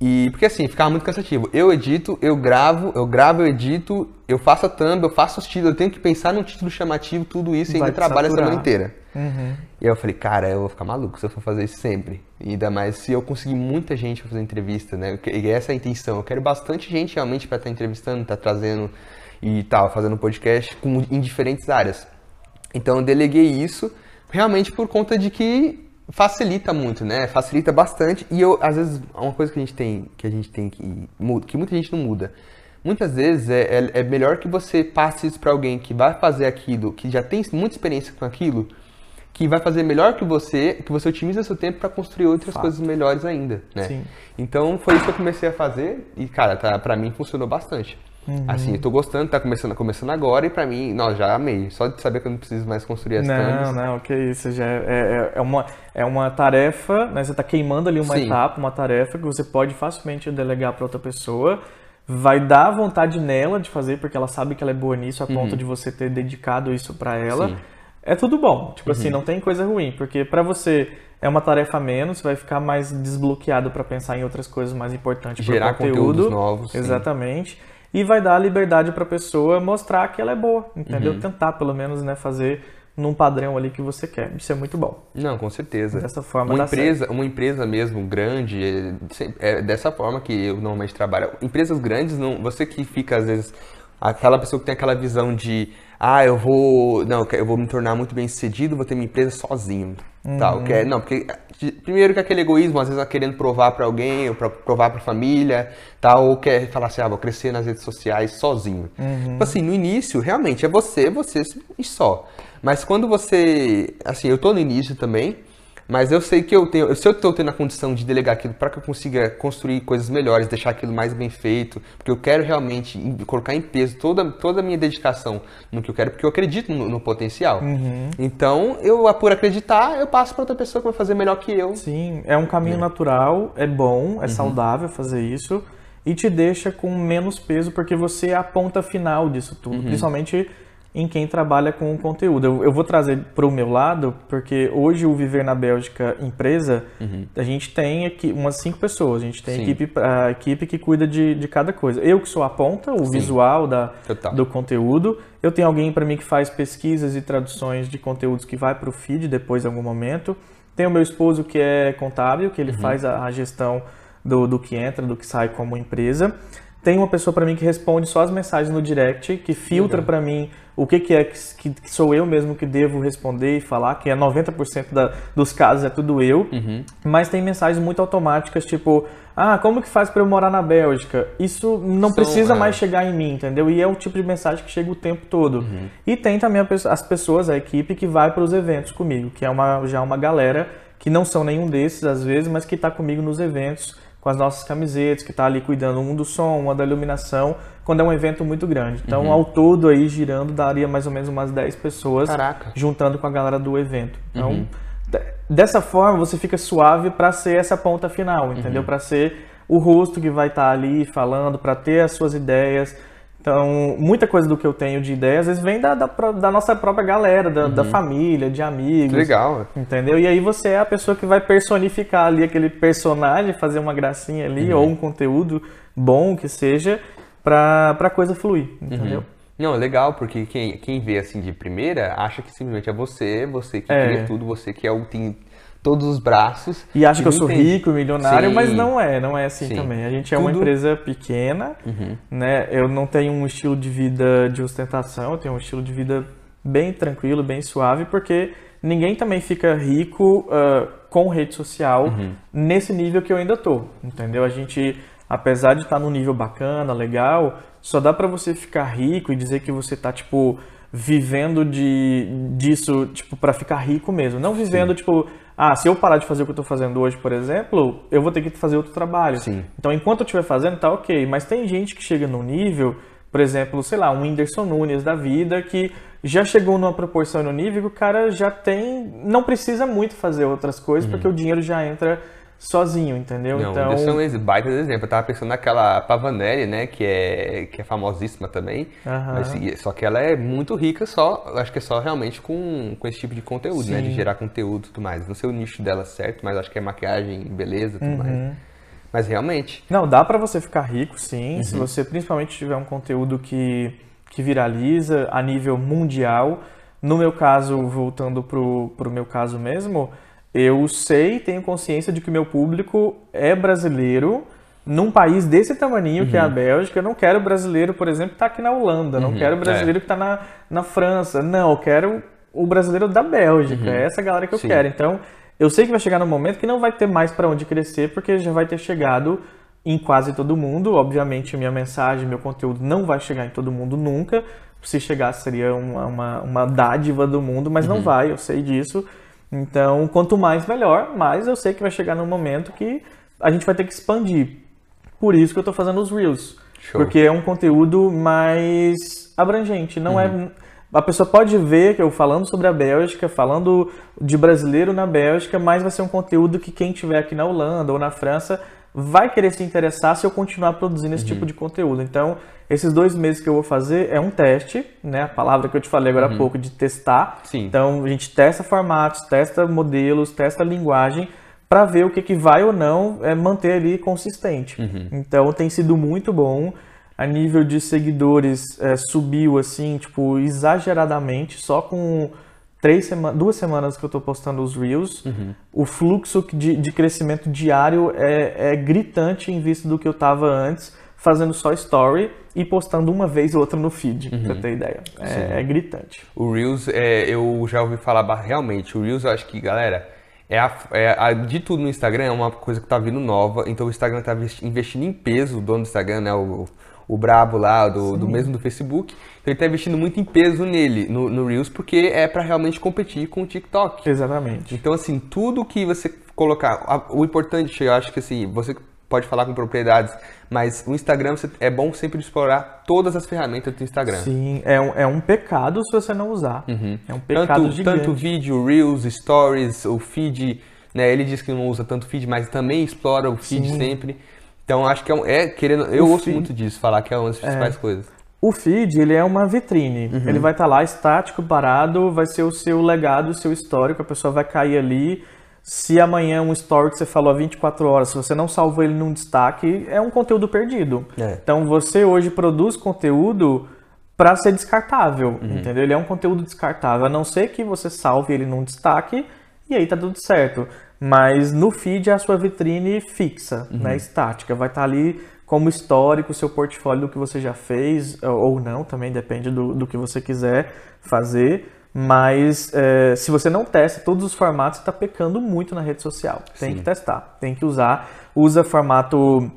E porque assim, ficava muito cansativo. Eu edito, eu gravo, eu gravo, eu edito, eu faço a thumb, eu faço os títulos, eu tenho que pensar num título chamativo, tudo isso, e ainda trabalho a semana inteira. Uhum. E eu falei, cara, eu vou ficar maluco se eu for fazer isso sempre. E ainda mais se eu conseguir muita gente para fazer entrevista, né? E essa é a intenção. Eu quero bastante gente realmente para estar tá entrevistando, estar tá trazendo e tal, fazendo podcast com, em diferentes áreas. Então eu deleguei isso realmente por conta de que facilita muito, né? Facilita bastante. E eu, às vezes, uma coisa que a gente tem que a gente tem que que muita gente não muda. Muitas vezes é, é, é melhor que você passe isso para alguém que vai fazer aquilo, que já tem muita experiência com aquilo, que vai fazer melhor que você, que você otimiza seu tempo para construir outras Fato. coisas melhores ainda, né? Sim. Então foi isso que eu comecei a fazer e cara, tá, para mim funcionou bastante. Uhum. Assim, eu tô gostando, tá começando, começando agora e pra mim, não, já amei. Só de saber que eu não preciso mais construir as Não, não, que isso, já é, é, é, uma, é uma tarefa, né? Você tá queimando ali uma Sim. etapa, uma tarefa que você pode facilmente delegar para outra pessoa. Vai dar vontade nela de fazer, porque ela sabe que ela é boa nisso, a uhum. ponto de você ter dedicado isso para ela. Sim. É tudo bom, tipo assim, uhum. assim, não tem coisa ruim, porque para você é uma tarefa a menos, você vai ficar mais desbloqueado para pensar em outras coisas mais importantes Gerar conteúdo. conteúdos novos. Exatamente. Sim e vai dar liberdade para a pessoa mostrar que ela é boa, entendeu? Uhum. Tentar pelo menos, né, fazer num padrão ali que você quer. Isso é muito bom. Não, com certeza. Dessa forma uma empresa, certo. uma empresa mesmo grande é, é, dessa forma que eu normalmente trabalho. Empresas grandes não, você que fica às vezes aquela pessoa que tem aquela visão de ah, eu vou, não, eu vou me tornar muito bem sucedido, vou ter minha empresa sozinho, uhum. tal, que é, não, porque primeiro que aquele egoísmo, às vezes, querendo provar para alguém, ou pra, provar para família, tal, ou quer falar assim, ah, vou crescer nas redes sociais sozinho. Uhum. Tipo assim, no início, realmente, é você, você e só. Mas quando você, assim, eu tô no início também, mas eu sei que eu tenho, se eu estou tendo a condição de delegar aquilo para que eu consiga construir coisas melhores, deixar aquilo mais bem feito, porque eu quero realmente colocar em peso toda, toda a minha dedicação no que eu quero, porque eu acredito no, no potencial. Uhum. Então, eu por acreditar, eu passo para outra pessoa que vai fazer melhor que eu. Sim, é um caminho é. natural, é bom, é uhum. saudável fazer isso e te deixa com menos peso porque você é a ponta final disso tudo, uhum. principalmente em quem trabalha com o conteúdo. Eu, eu vou trazer para o meu lado, porque hoje o Viver na Bélgica empresa, uhum. a gente tem aqui umas cinco pessoas, a gente tem equipe, a equipe que cuida de, de cada coisa. Eu que sou a ponta, o Sim. visual da, do conteúdo, eu tenho alguém para mim que faz pesquisas e traduções de conteúdos que vai para o feed depois em algum momento. Tem o meu esposo que é contábil, que ele uhum. faz a, a gestão do, do que entra, do que sai como empresa. Tem uma pessoa para mim que responde só as mensagens no direct, que filtra para mim o que, que é que, que, sou eu mesmo que devo responder e falar, que é 90% da, dos casos é tudo eu. Uhum. Mas tem mensagens muito automáticas, tipo, ah, como que faz para eu morar na Bélgica? Isso não São, precisa é. mais chegar em mim, entendeu? E é o tipo de mensagem que chega o tempo todo. Uhum. E tem também as pessoas, a equipe que vai para os eventos comigo, que é uma, já uma galera que não são nenhum desses às vezes, mas que está comigo nos eventos com as nossas camisetas, que está ali cuidando um do som, uma da iluminação, quando é um evento muito grande. Então, uhum. ao todo aí girando daria mais ou menos umas 10 pessoas Caraca. juntando com a galera do evento. Então, uhum. dessa forma você fica suave para ser essa ponta final, entendeu? Uhum. Para ser o rosto que vai estar tá ali falando, para ter as suas ideias, então, muita coisa do que eu tenho de ideia, às vezes vem da, da, da nossa própria galera, da, uhum. da, família, de amigos. Legal. Entendeu? E aí você é a pessoa que vai personificar ali aquele personagem, fazer uma gracinha ali, uhum. ou um conteúdo bom que seja, pra, pra coisa fluir, entendeu? Uhum. Não, legal, porque quem, quem vê assim de primeira acha que simplesmente é você, você que é. cria tudo, você que é o, tem todos os braços. E acha que eu sou rico, milionário, Sim. mas não é, não é assim Sim. também. A gente é Tudo... uma empresa pequena, uhum. né? Eu não tenho um estilo de vida de ostentação, eu tenho um estilo de vida bem tranquilo, bem suave, porque ninguém também fica rico uh, com rede social uhum. nesse nível que eu ainda tô, entendeu? A gente, apesar de estar num nível bacana, legal, só dá para você ficar rico e dizer que você tá tipo vivendo de disso tipo para ficar rico mesmo, não vivendo Sim. tipo ah, se eu parar de fazer o que eu estou fazendo hoje, por exemplo, eu vou ter que fazer outro trabalho. Sim. Então, enquanto eu estiver fazendo, tá ok. Mas tem gente que chega num nível, por exemplo, sei lá, um Whindersson Nunes da vida, que já chegou numa proporção no nível que o cara já tem. não precisa muito fazer outras coisas, uhum. porque o dinheiro já entra sozinho, entendeu? Não, então... Deixa um baita exemplo. Eu tava pensando naquela Pavanelli, né? Que é, que é famosíssima também. Uhum. Mas, só que ela é muito rica só, acho que é só realmente com, com esse tipo de conteúdo, Sim. né? De gerar conteúdo e tudo mais. Não sei o nicho dela certo, mas acho que é maquiagem, beleza e tudo uhum. mais. Mas realmente. Não, dá para você ficar rico, sim. Uhum. Se você principalmente tiver um conteúdo que, que viraliza a nível mundial. No meu caso, voltando pro, pro meu caso mesmo, eu sei, tenho consciência de que o meu público é brasileiro num país desse tamaninho uhum. que é a uhum. Bélgica. Eu não quero brasileiro, por exemplo, que está aqui na Holanda. Uhum. Não quero brasileiro é. que está na, na França. Não, eu quero o brasileiro da Bélgica. Uhum. É essa galera que eu Sim. quero. Então, eu sei que vai chegar num momento que não vai ter mais para onde crescer, porque já vai ter chegado em quase todo mundo. Obviamente, minha mensagem, meu conteúdo não vai chegar em todo mundo nunca. Se chegasse, seria uma, uma, uma dádiva do mundo, mas não uhum. vai, eu sei disso. Então, quanto mais, melhor, mas eu sei que vai chegar num momento que a gente vai ter que expandir. Por isso que eu estou fazendo os Reels. Show. Porque é um conteúdo mais abrangente. Não é uhum. é. A pessoa pode ver que eu falando sobre a Bélgica, falando de brasileiro na Bélgica, mas vai ser um conteúdo que quem estiver aqui na Holanda ou na França vai querer se interessar se eu continuar produzindo esse uhum. tipo de conteúdo. Então, esses dois meses que eu vou fazer é um teste, né? A palavra que eu te falei agora uhum. há pouco de testar. Sim. Então a gente testa formatos, testa modelos, testa linguagem para ver o que, que vai ou não é, manter ali consistente. Uhum. Então tem sido muito bom. A nível de seguidores é, subiu assim, tipo, exageradamente, só com três semanas, duas semanas que eu estou postando os Reels. Uhum. O fluxo de, de crescimento diário é, é gritante em vista do que eu estava antes fazendo só story e postando uma vez ou outra no feed, uhum. pra ter ideia. É, é, gritante. O Reels, é, eu já ouvi falar realmente, o Reels eu acho que, galera, é, a, é a, de tudo no Instagram é uma coisa que tá vindo nova, então o Instagram tá investindo em peso, o dono do Instagram, né, o, o brabo lá, do, do mesmo do Facebook, então ele tá investindo muito em peso nele, no, no Reels, porque é para realmente competir com o TikTok. Exatamente. Então, assim, tudo que você colocar, o importante, eu acho que assim, você pode falar com propriedades, mas o Instagram é bom sempre explorar todas as ferramentas do Instagram. Sim, é um, é um pecado se você não usar. Uhum. É um pecado tanto, gigante. Tanto vídeo, Reels, Stories, o feed, né? Ele diz que não usa tanto feed, mas também explora o feed Sim. sempre. Então acho que é, um, é querendo, eu o ouço feed, muito disso, falar que é uma das principais é, coisas. O feed, ele é uma vitrine. Uhum. Ele vai estar tá lá estático, parado, vai ser o seu legado, o seu histórico, a pessoa vai cair ali se amanhã um story que você falou há 24 horas, se você não salvou ele num destaque, é um conteúdo perdido. É. Então você hoje produz conteúdo para ser descartável, uhum. entendeu? Ele é um conteúdo descartável, a não ser que você salve ele num destaque e aí tá tudo certo. Mas no feed é a sua vitrine fixa, uhum. né, estática, vai estar tá ali como histórico o seu portfólio do que você já fez, ou não, também depende do, do que você quiser fazer. Mas é, se você não testa todos os formatos, você está pecando muito na rede social. Tem Sim. que testar, tem que usar. Usa formato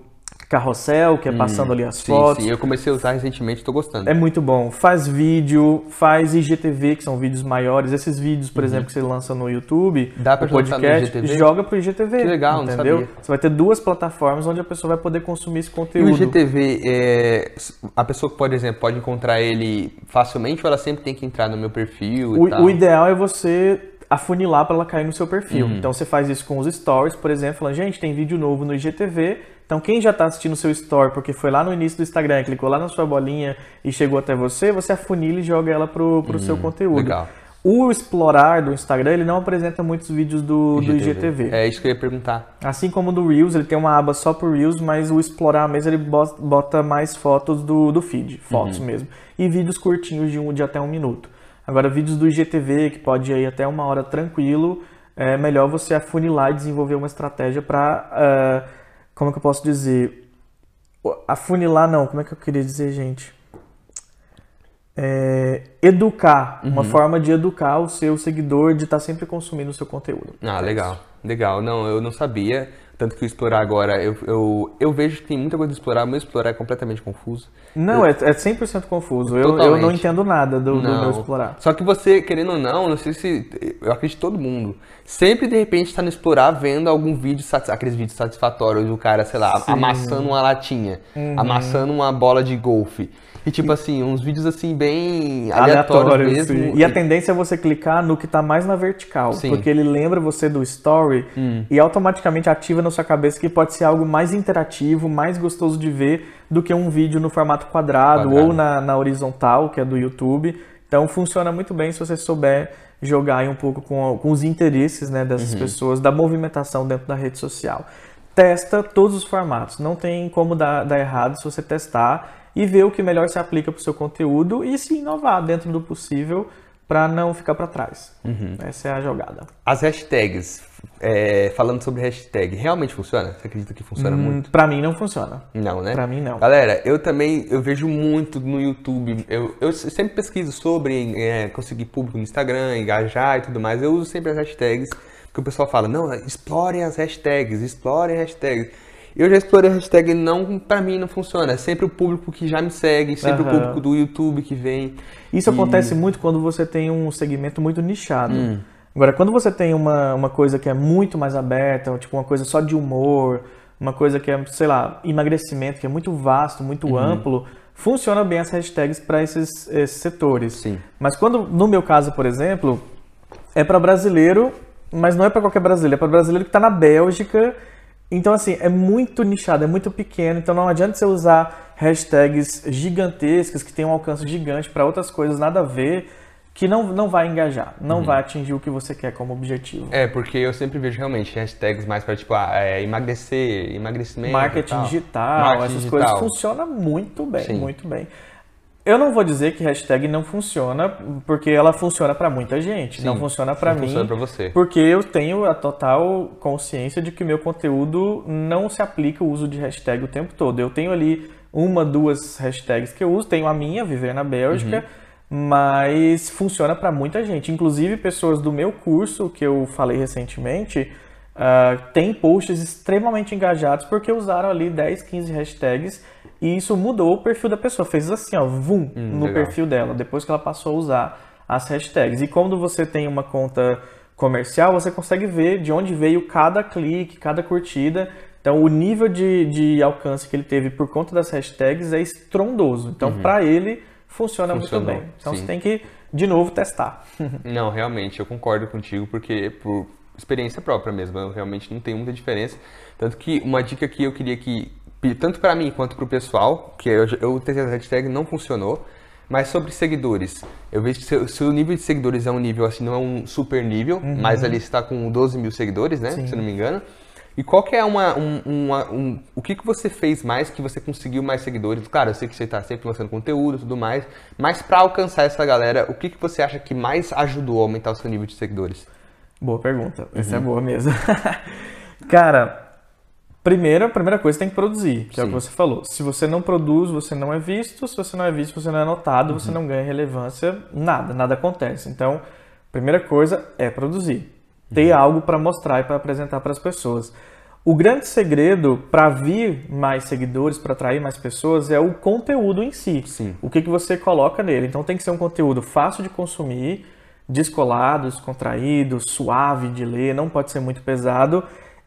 carrossel, que é passando hum, ali as sim, fotos. Sim, eu comecei a usar recentemente, estou gostando. É muito bom. Faz vídeo, faz IGTV, que são vídeos maiores. Esses vídeos, por uhum. exemplo, que você lança no YouTube, Dá para podcast, no IGTV? joga pro IGTV. Que legal, entendeu? Você vai ter duas plataformas onde a pessoa vai poder consumir esse conteúdo. E o IGTV, é, a pessoa, por exemplo, pode encontrar ele facilmente ou ela sempre tem que entrar no meu perfil o, o ideal é você afunilar para ela cair no seu perfil. Uhum. Então você faz isso com os stories, por exemplo, falando, gente, tem vídeo novo no IGTV, então, quem já está assistindo o seu story porque foi lá no início do Instagram, clicou lá na sua bolinha e chegou até você, você afunila e joga ela pro, pro hum, seu conteúdo. Legal. O explorar do Instagram, ele não apresenta muitos vídeos do IGTV. do IGTV. É isso que eu ia perguntar. Assim como do Reels, ele tem uma aba só pro Reels, mas o explorar mesmo, ele bota mais fotos do, do feed, fotos uhum. mesmo. E vídeos curtinhos de, um, de até um minuto. Agora, vídeos do IGTV, que pode ir até uma hora tranquilo, é melhor você afunilar e desenvolver uma estratégia para... Uh, como que eu posso dizer? Afunilar não, como é que eu queria dizer, gente? É, educar, uhum. uma forma de educar o seu seguidor de estar tá sempre consumindo o seu conteúdo. Ah, legal, legal. Não, eu não sabia. Tanto que o explorar agora, eu, eu, eu vejo que tem muita coisa de explorar, mas explorar é completamente confuso. Não, eu, é, é 100% confuso. Eu, eu não entendo nada do, do, meu explorar. Só que você, querendo ou não, não sei se. Eu acredito todo mundo. Sempre de repente está no explorar vendo algum vídeo, aqueles vídeos satisfatórios do cara, sei lá, Sim. amassando uma latinha, uhum. amassando uma bola de golfe. E tipo assim, uns vídeos assim bem aleatórios, aleatórios mesmo. E a tendência é você clicar no que tá mais na vertical, sim. porque ele lembra você do story hum. e automaticamente ativa na sua cabeça que pode ser algo mais interativo, mais gostoso de ver do que um vídeo no formato quadrado, quadrado. ou na, na horizontal, que é do YouTube. Então funciona muito bem se você souber jogar um pouco com, com os interesses né, dessas uhum. pessoas, da movimentação dentro da rede social. Testa todos os formatos, não tem como dar, dar errado se você testar e ver o que melhor se aplica para o seu conteúdo e se inovar dentro do possível para não ficar para trás. Uhum. Essa é a jogada. As hashtags, é, falando sobre hashtag, realmente funciona? Você acredita que funciona hum, muito? Para mim não funciona. Não, né? Para mim não. Galera, eu também eu vejo muito no YouTube. Eu, eu sempre pesquiso sobre é, conseguir público no Instagram, engajar e tudo mais. Eu uso sempre as hashtags porque o pessoal fala, não, explorem as hashtags, explorem hashtags. Eu já explorei a hashtag não, para mim não funciona. É sempre o público que já me segue, sempre uhum. o público do YouTube que vem. Isso e... acontece muito quando você tem um segmento muito nichado. Hum. Agora, quando você tem uma, uma coisa que é muito mais aberta, tipo uma coisa só de humor, uma coisa que é, sei lá, emagrecimento, que é muito vasto, muito uhum. amplo, funciona bem as hashtags para esses, esses setores. Sim. Mas quando, no meu caso, por exemplo, é para brasileiro, mas não é para qualquer brasileiro, é para brasileiro que está na Bélgica então, assim, é muito nichado, é muito pequeno, então não adianta você usar hashtags gigantescas que têm um alcance gigante para outras coisas nada a ver, que não, não vai engajar, não uhum. vai atingir o que você quer como objetivo. É, porque eu sempre vejo realmente hashtags mais para, tipo, ah, é, emagrecer, emagrecimento. Marketing digital, Marketing essas digital. coisas funcionam muito bem, Sim. muito bem. Eu não vou dizer que hashtag não funciona, porque ela funciona para muita gente. Sim, não funciona para mim. Funciona para você. Porque eu tenho a total consciência de que meu conteúdo não se aplica o uso de hashtag o tempo todo. Eu tenho ali uma, duas hashtags que eu uso. Tenho a minha, Viver na Bélgica, uhum. mas funciona para muita gente. Inclusive pessoas do meu curso, que eu falei recentemente, uh, tem posts extremamente engajados porque usaram ali 10, 15 hashtags e isso mudou o perfil da pessoa, fez assim, ó, vum, hum, no legal. perfil dela, depois que ela passou a usar as hashtags. E quando você tem uma conta comercial, você consegue ver de onde veio cada clique, cada curtida. Então, o nível de, de alcance que ele teve por conta das hashtags é estrondoso. Então, uhum. para ele, funciona Funcionou, muito bem. Então, sim. você tem que, de novo, testar. [LAUGHS] Não, realmente, eu concordo contigo, porque por experiência própria mesmo, eu realmente não tenho muita diferença. Tanto que uma dica que eu queria que tanto para mim quanto para o pessoal, que eu, eu testei a hashtag não funcionou. Mas sobre seguidores, eu vejo que se, se, o nível de seguidores é um nível assim, não é um super nível, uhum. mas ali está com 12 mil seguidores, né? Sim. Se não me engano. E qual que é uma, um, uma, um, o que, que você fez mais que você conseguiu mais seguidores? Claro, eu sei que você está sempre lançando conteúdo e tudo mais, mas para alcançar essa galera, o que, que você acha que mais ajudou a aumentar o seu nível de seguidores? Boa pergunta, essa é uhum. é boa mesmo. [LAUGHS] Cara, Primeira, primeira coisa, tem que produzir, que é o Sim. que você falou. Se você não produz, você não é visto. Se você não é visto, você não é notado, você não ganha relevância, nada, nada acontece. Então, primeira coisa é produzir. Ter algo para mostrar e para apresentar para as pessoas. O grande segredo para vir mais seguidores, para atrair mais pessoas, é o conteúdo em si. Sim. O que, que você coloca nele. Então tem que ser um conteúdo fácil de consumir, descolado, descontraído, suave de ler, não pode ser muito pesado.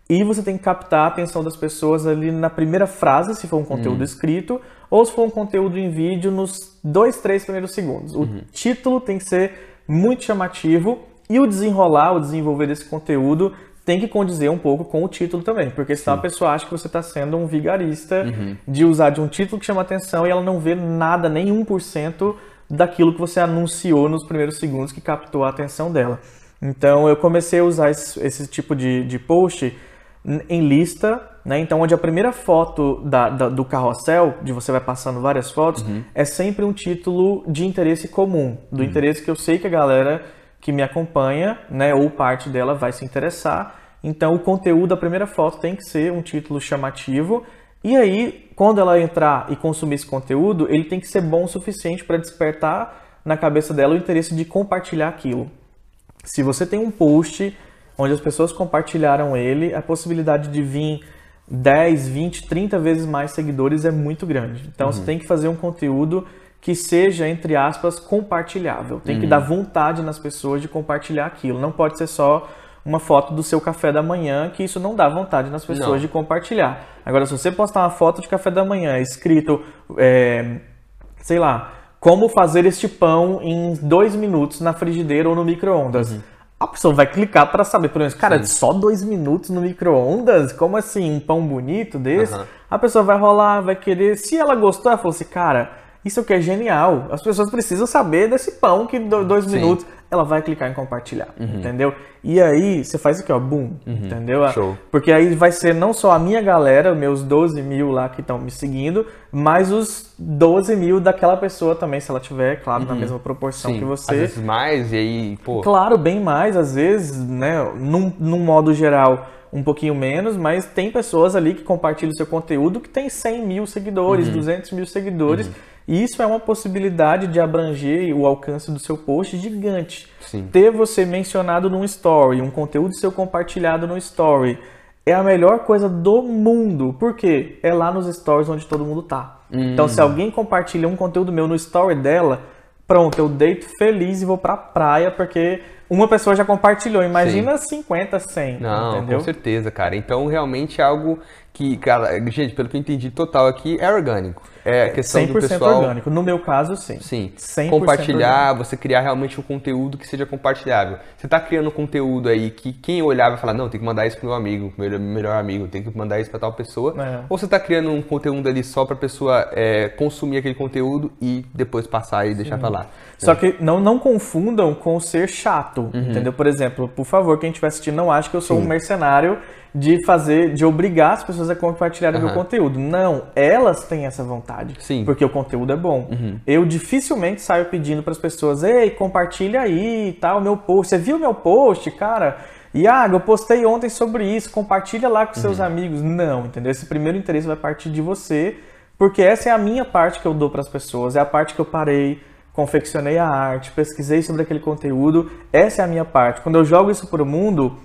E você tem que captar a atenção das pessoas ali na primeira frase, se for um conteúdo escrito, ou se for um conteúdo em vídeo, nos dois, três primeiros segundos. O título tem que ser muito chamativo e o desenrolar, o desenvolver desse conteúdo tem que condizer um pouco com o título também, porque senão a pessoa acha que você está sendo um vigarista de usar de um título que chama atenção e ela não vê nada, nem 1% daquilo que você anunciou nos primeiros segundos que captou a atenção dela. Então eu comecei a usar esse, esse tipo de, de post em lista, né? Então onde a primeira foto da, da- do carrossel, de você vai passando várias fotos, é sempre um título de interesse comum, do interesse que eu sei que a galera que me acompanha, né, ou parte dela vai se interessar. Então o conteúdo da primeira foto tem que ser um título chamativo. E aí, quando ela entrar e consumir esse conteúdo, ele tem que ser bom o suficiente para despertar na cabeça dela o interesse de compartilhar aquilo. Se você tem um post onde as pessoas compartilharam ele, a possibilidade de vir 10, 20, 30 vezes mais seguidores é muito grande. Então você tem que fazer um conteúdo que seja, entre aspas, compartilhável. Tem que dar vontade nas pessoas de compartilhar aquilo. Não pode ser só uma foto do seu café da manhã, que isso não dá vontade nas pessoas Não. de compartilhar. Agora, se você postar uma foto de café da manhã escrito, é, sei lá, como fazer este pão em dois minutos na frigideira ou no micro-ondas. A pessoa vai clicar para saber, pelo menos, cara, só dois minutos no micro-ondas? Como assim, um pão bonito desse? Aham. A pessoa vai rolar, vai querer. Se ela gostou, ela falou assim, cara, isso aqui é genial. As pessoas precisam saber desse pão que do- dois Sim. minutos. Ela vai clicar em compartilhar, entendeu? E aí, você faz aqui, ó, boom, entendeu? Show. Porque aí vai ser não só a minha galera, meus 12 mil lá que estão me seguindo, mas os 12 mil daquela pessoa também, se ela tiver, claro, na mesma proporção Sim. que Às você. vezes mais, e aí, pô. Claro, bem mais, às vezes, né? Num, num modo geral, um pouquinho menos, mas tem pessoas ali que compartilham seu conteúdo que tem 100 mil seguidores, 200 mil seguidores. E isso é uma possibilidade de abranger o alcance do seu post gigante. Sim. Ter você mencionado num story, um conteúdo seu compartilhado no story, é a melhor coisa do mundo. Por quê? É lá nos stories onde todo mundo tá. Então, se alguém compartilha um conteúdo meu no story dela, pronto, eu deito feliz e vou pra praia, porque uma pessoa já compartilhou. Imagina 50, 100, Não, entendeu? com certeza, cara. Então, realmente é algo que, cara, gente, pelo que eu entendi total aqui, é orgânico. É questão 100% do pessoal. orgânico. No meu caso, sim. Sim, 100% compartilhar, você criar realmente um conteúdo que seja compartilhável. Você tá criando um conteúdo aí que quem olhar vai falar, não, tem que mandar isso pro meu amigo, pro meu melhor amigo, tem que mandar isso pra tal pessoa. É. Ou você tá criando um conteúdo ali só pra pessoa é, consumir aquele conteúdo e depois passar e deixar pra lá. Só que não, não confundam com ser chato, Uhum. entendeu? Por exemplo, por favor, quem estiver assistindo não ache que eu sou um mercenário de fazer, de obrigar as pessoas a compartilharem o meu conteúdo. Não, elas têm essa vontade. Sim. Uhum. Porque o conteúdo é bom. Eu dificilmente saio pedindo para as pessoas, ei, compartilha aí e tal, meu post. Você viu meu post, cara? Iago, eu postei ontem sobre isso, compartilha lá com seus Uhum. amigos. Não, entendeu? Esse primeiro interesse vai partir de você, porque essa é a minha parte que eu dou para as pessoas, é a parte que eu parei, confeccionei a arte, pesquisei sobre aquele conteúdo. Essa é a minha parte. Quando eu jogo isso para o mundo,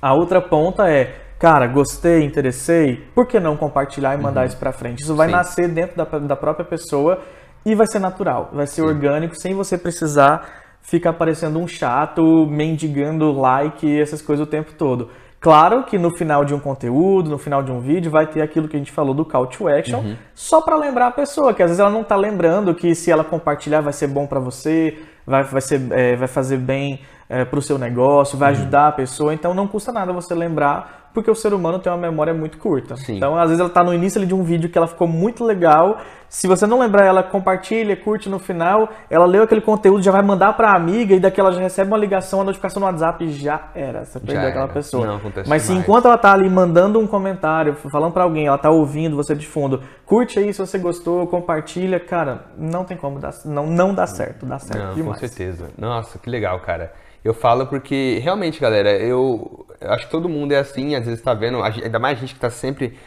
a outra ponta é, cara, gostei, interessei, por que não compartilhar e mandar isso pra frente? Isso vai Sim. nascer dentro da, da própria pessoa e vai ser natural, vai ser orgânico, sem você precisar ficar parecendo um chato, mendigando like e essas coisas o tempo todo. Claro que no final de um conteúdo, no final de um vídeo, vai ter aquilo que a gente falou do call to action, só para lembrar a pessoa, que às vezes ela não tá lembrando que se ela compartilhar vai ser bom para você, vai, vai, ser, é, vai fazer bem é, para o seu negócio, vai ajudar a pessoa. Então não custa nada você lembrar, porque o ser humano tem uma memória muito curta. Sim. Então às vezes ela tá no início de um vídeo que ela ficou muito legal. Se você não lembrar ela, compartilha, curte no final. Ela leu aquele conteúdo, já vai mandar para a amiga e daqui ela já recebe uma ligação, uma notificação no WhatsApp e já era. Você perdeu aquela era. pessoa. Não, Mas se enquanto ela tá ali mandando um comentário, falando para alguém, ela tá ouvindo você de fundo, curte aí se você gostou, compartilha, cara, não tem como dar, não, não dá certo, dá certo Não, com demais. certeza. Nossa, que legal, cara. Eu falo porque, realmente, galera, eu, acho que todo mundo é assim, às vezes tá vendo, ainda mais gente que tá sempre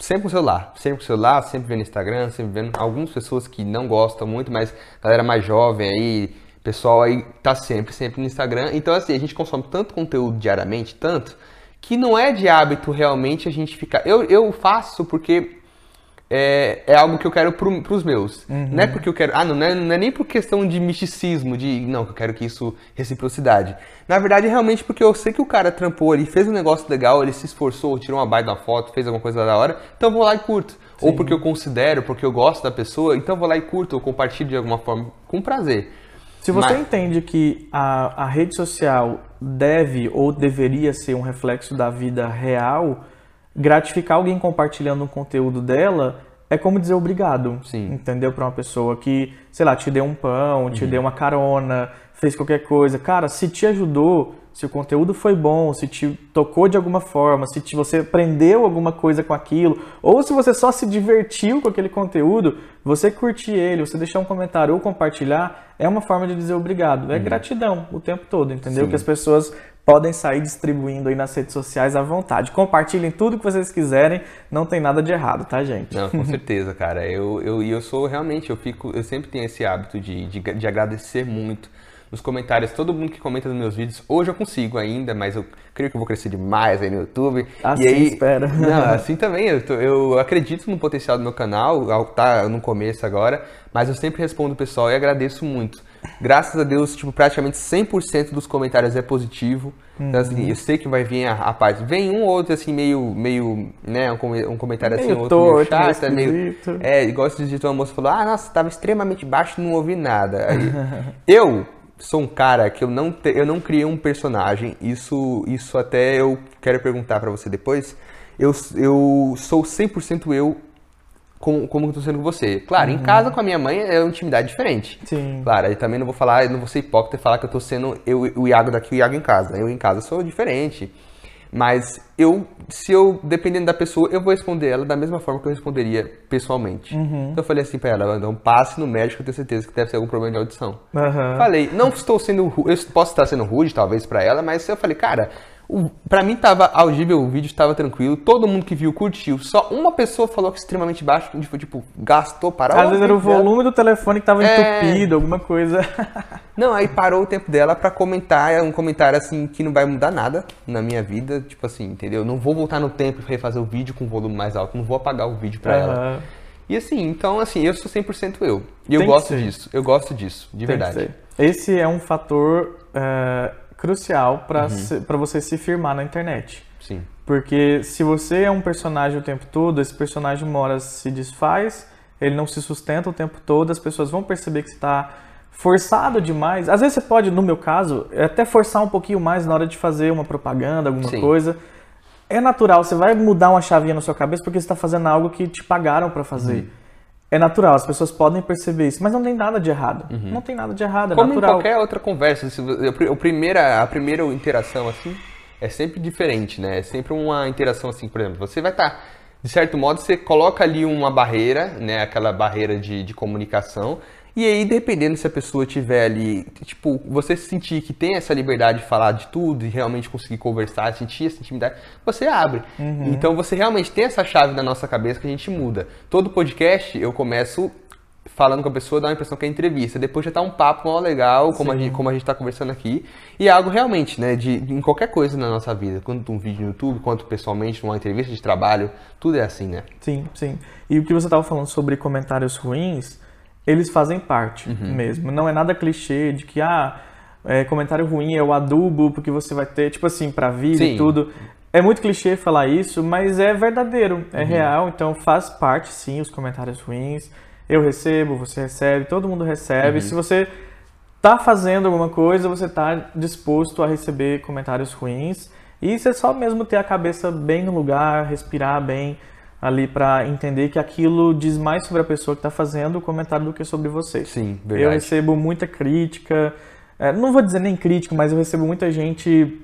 sempre com o celular, sempre com o celular, sempre vendo Instagram, sempre vendo algumas pessoas que não gostam muito, mas galera mais jovem aí, pessoal aí tá sempre, sempre no Instagram. Então assim, a gente consome tanto conteúdo diariamente, tanto, que não é de hábito realmente a gente ficar. Eu, eu faço porque é, é algo que eu quero pro, pros meus. Uhum. Não é porque eu quero. Ah, não, não é, não é nem por questão de misticismo, de. Não, que eu quero que isso. reciprocidade. Na verdade, é realmente porque eu sei que o cara trampou ali, fez um negócio legal, ele se esforçou, tirou uma baita da foto, fez alguma coisa da hora, então eu vou lá e curto. Sim. Ou porque eu considero, porque eu gosto da pessoa, então eu vou lá e curto, ou compartilho de alguma forma, com prazer. Se você Mas... entende que a, a rede social deve ou deveria ser um reflexo da vida real, gratificar alguém compartilhando um conteúdo dela é como dizer obrigado, Sim. entendeu? Para uma pessoa que, sei lá, te deu um pão, te uhum. deu uma carona, fez qualquer coisa. Cara, se te ajudou, se o conteúdo foi bom, se te tocou de alguma forma, se te, você aprendeu alguma coisa com aquilo, ou se você só se divertiu com aquele conteúdo, você curtir ele, você deixar um comentário ou compartilhar, é uma forma de dizer obrigado. É uhum. gratidão o tempo todo, entendeu? Sim. Que as pessoas podem sair distribuindo aí nas redes sociais à vontade. Compartilhem tudo que vocês quiserem, não tem nada de errado, tá, gente? Não, com [LAUGHS] certeza, cara. Eu, eu, eu sou realmente, eu fico, eu sempre tenho esse hábito de, de, de agradecer muito nos comentários, todo mundo que comenta nos meus vídeos. Hoje eu consigo ainda, mas eu creio que eu vou crescer demais aí no YouTube. Assim e aí, espera. Não, [LAUGHS] assim também. Eu, tô, eu acredito no potencial do meu canal, tá no começo agora, mas eu sempre respondo o pessoal e agradeço muito. Graças a Deus, tipo, praticamente 100% dos comentários é positivo. Uhum. Então, assim, eu sei que vai vir a, a parte. Vem um ou outro, assim, meio, meio, né, um, um comentário assim, meio outro torto, meio chato, meio, meio É, igual esse dia uma moça falou, ah, nossa, tava extremamente baixo, não ouvi nada. Aí, [LAUGHS] eu sou um cara que eu não, te, eu não criei um personagem. Isso, isso até eu quero perguntar para você depois. Eu, eu sou 100% eu como, como eu tô sendo com você. Claro, uhum. em casa com a minha mãe é uma intimidade diferente. Sim. Claro, aí também não vou falar, não vou ser hipócrita e falar que eu tô sendo eu, o Iago daqui e o Iago em casa. Eu em casa sou diferente. Mas eu, se eu, dependendo da pessoa, eu vou responder ela da mesma forma que eu responderia pessoalmente. Uhum. Então eu falei assim pra ela, então passe no médico, eu tenho certeza que deve ser algum problema de audição. Uhum. Falei, não estou sendo, eu posso estar sendo rude talvez para ela, mas eu falei, cara, Pra mim tava audível, o vídeo estava tranquilo, todo mundo que viu curtiu. Só uma pessoa falou que extremamente baixo, tipo, tipo gastou, parou. Às vezes era o volume do telefone que tava é... entupido, alguma coisa. [LAUGHS] Não, aí parou o tempo dela para comentar, é um comentário assim que não vai mudar nada na minha vida, tipo assim, entendeu? Não vou voltar no tempo e refazer o vídeo com volume mais alto, não vou apagar o vídeo pra uhum. ela. E assim, então assim, eu sou 100% eu. E eu gosto disso, eu gosto disso, de Tem verdade. Esse é um fator uh, crucial para uhum. você se firmar na internet. Sim. Porque se você é um personagem o tempo todo, esse personagem mora se desfaz, ele não se sustenta o tempo todo, as pessoas vão perceber que está forçado demais. Às vezes você pode, no meu caso, até forçar um pouquinho mais na hora de fazer uma propaganda, alguma Sim. coisa. É natural, você vai mudar uma chavinha na sua cabeça porque você está fazendo algo que te pagaram para fazer. Uhum. É natural, as pessoas podem perceber isso, mas não tem nada de errado. Uhum. Não tem nada de errado, é Como natural. Como em qualquer outra conversa, a primeira, a primeira interação assim é sempre diferente, né? É sempre uma interação assim, por exemplo, você vai estar, tá, de certo modo, você coloca ali uma barreira, né? Aquela barreira de, de comunicação, e aí, dependendo se a pessoa tiver ali, tipo, você sentir que tem essa liberdade de falar de tudo e realmente conseguir conversar, sentir essa intimidade, você abre. Uhum. Então você realmente tem essa chave na nossa cabeça que a gente muda. Todo podcast eu começo falando com a pessoa, dá uma impressão que é entrevista. Depois já tá um papo mó legal, como a, gente, como a gente tá conversando aqui. E é algo realmente, né, de, de, em qualquer coisa na nossa vida. Quanto um vídeo no YouTube, quanto pessoalmente, numa entrevista de trabalho, tudo é assim, né? Sim, sim. E o que você tava falando sobre comentários ruins eles fazem parte uhum. mesmo. Não é nada clichê de que, ah, é, comentário ruim é o adubo, porque você vai ter, tipo assim, pra vida Sim. e tudo. É muito clichê falar isso, mas é verdadeiro, é uhum. real, então faz parte sim os comentários ruins. Eu recebo, você recebe, todo mundo recebe. Uhum. Se você tá fazendo alguma coisa, você tá disposto a receber comentários ruins. E isso é só mesmo ter a cabeça bem no lugar, respirar bem, ali para entender que aquilo diz mais sobre a pessoa que está fazendo o comentário do que sobre você. Sim, verdade. Eu recebo muita crítica, é, não vou dizer nem crítica, mas eu recebo muita gente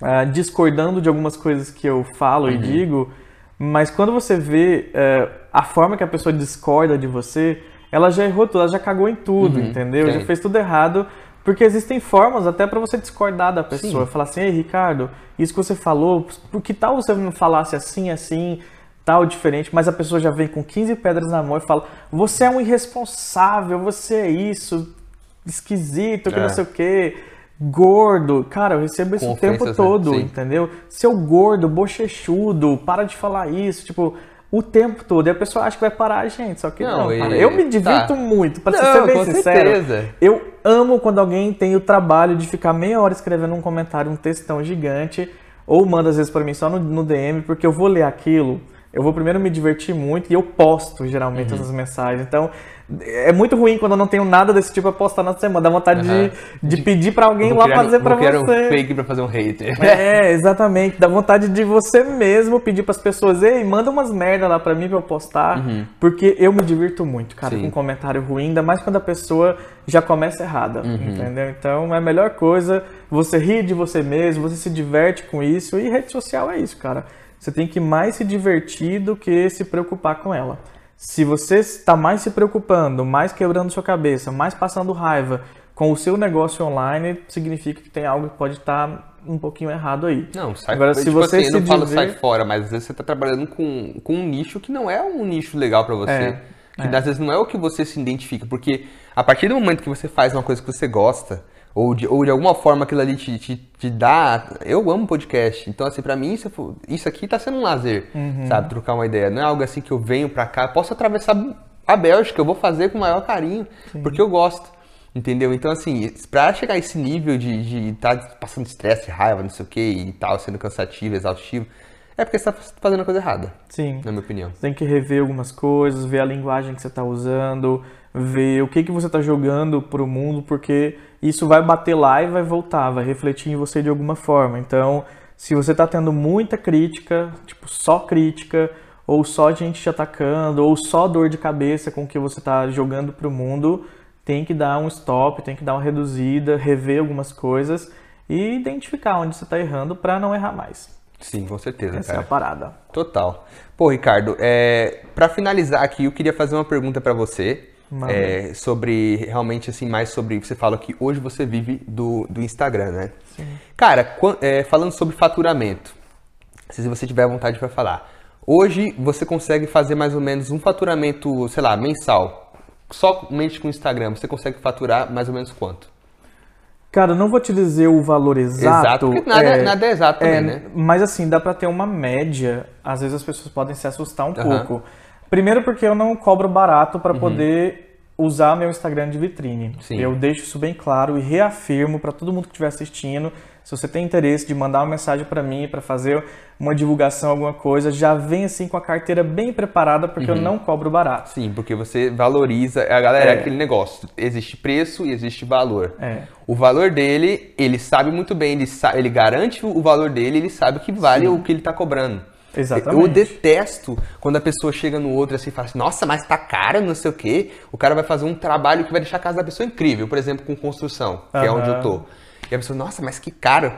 é, discordando de algumas coisas que eu falo uhum. e digo, mas quando você vê é, a forma que a pessoa discorda de você, ela já errou tudo, ela já cagou em tudo, uhum, entendeu? Sim. Já fez tudo errado Porque existem formas até para você discordar da pessoa. Falar assim, ei, Ricardo, isso que você falou, por que tal você não falasse assim, assim, tal, diferente? Mas a pessoa já vem com 15 pedras na mão e fala, você é um irresponsável, você é isso, esquisito, que É. não sei o quê, gordo. Cara, eu recebo isso Com o tempo né? todo, Sim. entendeu? Seu gordo, bochechudo, para de falar isso, tipo, o tempo todo. E a pessoa acha que vai parar a gente, só que Não, não, e-. Eu me divirto tá. muito, pra Não, ser bem com sincero. certeza. Eu amo quando alguém tem o trabalho de ficar meia hora escrevendo um comentário, um textão gigante, ou manda às vezes pra mim só no, no DM, porque eu vou ler aquilo, eu vou primeiro me divertir muito e eu posto geralmente Uhum. essas mensagens. Então, é muito ruim quando eu não tenho nada desse tipo pra postar na semana. Dá vontade Aham. de, de pedir pra alguém Vou lá criar- fazer pra vou criar você. um fake pra fazer um hater. É, [LAUGHS] exatamente. Dá vontade de você mesmo pedir pras pessoas, ei, manda umas merda lá pra mim pra eu postar. Porque eu me divirto muito, cara, Uhum. Sim. com comentário ruim, ainda mais quando a pessoa já começa errada, Uhum. entendeu? Então é a melhor coisa você rir de você mesmo, você se diverte com isso. E rede social é isso, cara. Você tem que mais se divertir do que se preocupar com ela. Se você está mais se preocupando, mais quebrando sua cabeça, mais passando raiva com o seu negócio online, significa que tem algo que pode estar um pouquinho errado aí. Não, sai Agora, se tipo você assim, eu se não falo diver- sai fora, mas às vezes você tá trabalhando com, com um nicho que não é um nicho legal pra você. É, que às vezes não é o que você se identifica. Porque a partir do momento que você faz uma coisa que você gosta, ou de, ou de alguma forma aquilo ali te, te, te dá. Eu amo podcast. Então, assim, pra mim, isso, isso aqui tá sendo um lazer, Uhum. sabe? Trocar uma ideia. Não é algo assim que eu venho pra cá. Posso atravessar a Bélgica, eu vou fazer com o maior carinho, porque eu gosto. Entendeu? Então, assim, pra chegar a esse nível de estar tá passando estresse, raiva, não sei o que e tal, sendo cansativo, exaustivo, é porque você tá fazendo a coisa errada, Sim. na minha opinião. Você tem que rever algumas coisas, ver a linguagem que você está usando, ver o que, que você está jogando para o mundo, porque isso vai bater lá e vai voltar, vai refletir em você de alguma forma. Então, se você está tendo muita crítica, tipo, só crítica, ou só gente te atacando, ou só dor de cabeça com o que você está jogando para o mundo, tem que dar um stop, tem que dar uma reduzida, rever algumas coisas e identificar onde você está errando para não errar mais. Sim, com certeza, Essa é cara. a parada. Total. Pô, Ricardo, é, para finalizar aqui, eu queria fazer uma pergunta pra você. É, sobre, realmente, assim, mais sobre. Você fala que hoje você vive do, do Instagram, né? Sim. Cara, é, falando sobre faturamento, se você tiver vontade para falar. Hoje você consegue fazer mais ou menos um faturamento, sei lá, mensal. Somente com o Instagram, você consegue faturar mais ou menos quanto? Cara, eu não vou te dizer o valor exato. porque nada nada é exato também, é, né? Mas assim, dá pra ter uma média. Às vezes as pessoas podem se assustar um. Uhum. pouco. Primeiro porque eu não cobro barato pra poder usar meu Instagram de vitrine. Sim. Eu deixo isso bem claro e reafirmo pra todo mundo que estiver assistindo. Se você tem interesse de mandar uma mensagem pra mim pra fazer uma divulgação, alguma coisa, já vem assim com a carteira bem preparada porque Uhum. eu não cobro barato. Sim, porque você valoriza. A galera, é É. aquele negócio. Existe preço e existe valor. É. O valor dele, ele sabe muito bem, ele, sa- ele garante o valor dele, ele sabe que vale o que ele tá cobrando. Exatamente. Eu detesto quando a pessoa chega no outro assim e fala assim, nossa, mas tá caro, não sei o quê. O cara vai fazer um trabalho que vai deixar a casa da pessoa incrível, por exemplo, com construção, que é Aham. onde eu tô. E a pessoa, nossa, mas que caro.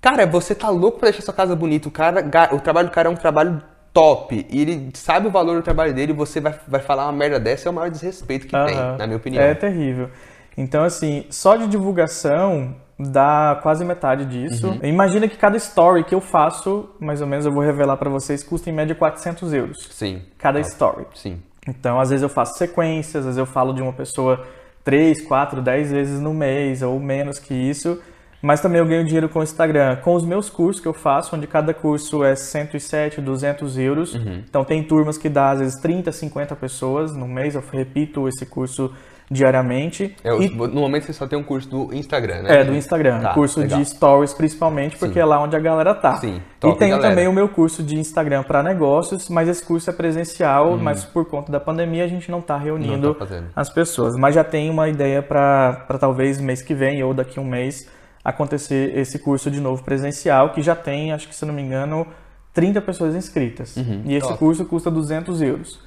Cara, você tá louco pra deixar sua casa bonita. O, cara, o trabalho do cara é um trabalho top. E ele sabe o valor do trabalho dele e você vai, vai falar uma merda dessa, é o maior desrespeito que tem, Aham. na minha opinião. É terrível. Então, assim, só de divulgação dá quase metade disso. Uhum. Imagina que cada story que eu faço, mais ou menos eu vou revelar pra vocês, custa em média 400 euros. Sim. Cada Ah, story. Sim. Então, às vezes eu faço sequências, às vezes eu falo de uma pessoa 3, 4, 10 vezes no mês, ou menos que isso. Mas também eu ganho dinheiro com o Instagram, com os meus cursos que eu faço, onde cada curso é 107, 200 euros. Uhum. Então tem turmas que dá às vezes 30, 50 pessoas no mês, eu repito esse curso diariamente. É, e, No momento você só tem um curso do Instagram, né? é, do Instagram, Tá, curso legal. de stories principalmente, porque Sim. é lá onde a galera tá. Sim, e tenho também o meu curso de Instagram para negócios, mas esse curso é presencial, Uhum. mas por conta da pandemia a gente não tá reunindo Não tá as pessoas. Mas já tem uma ideia para talvez mês que vem ou daqui a um mês acontecer esse curso de novo presencial, que já tem, acho que se não me engano, 30 pessoas inscritas. e esse Uhum. top. curso custa 200 euros.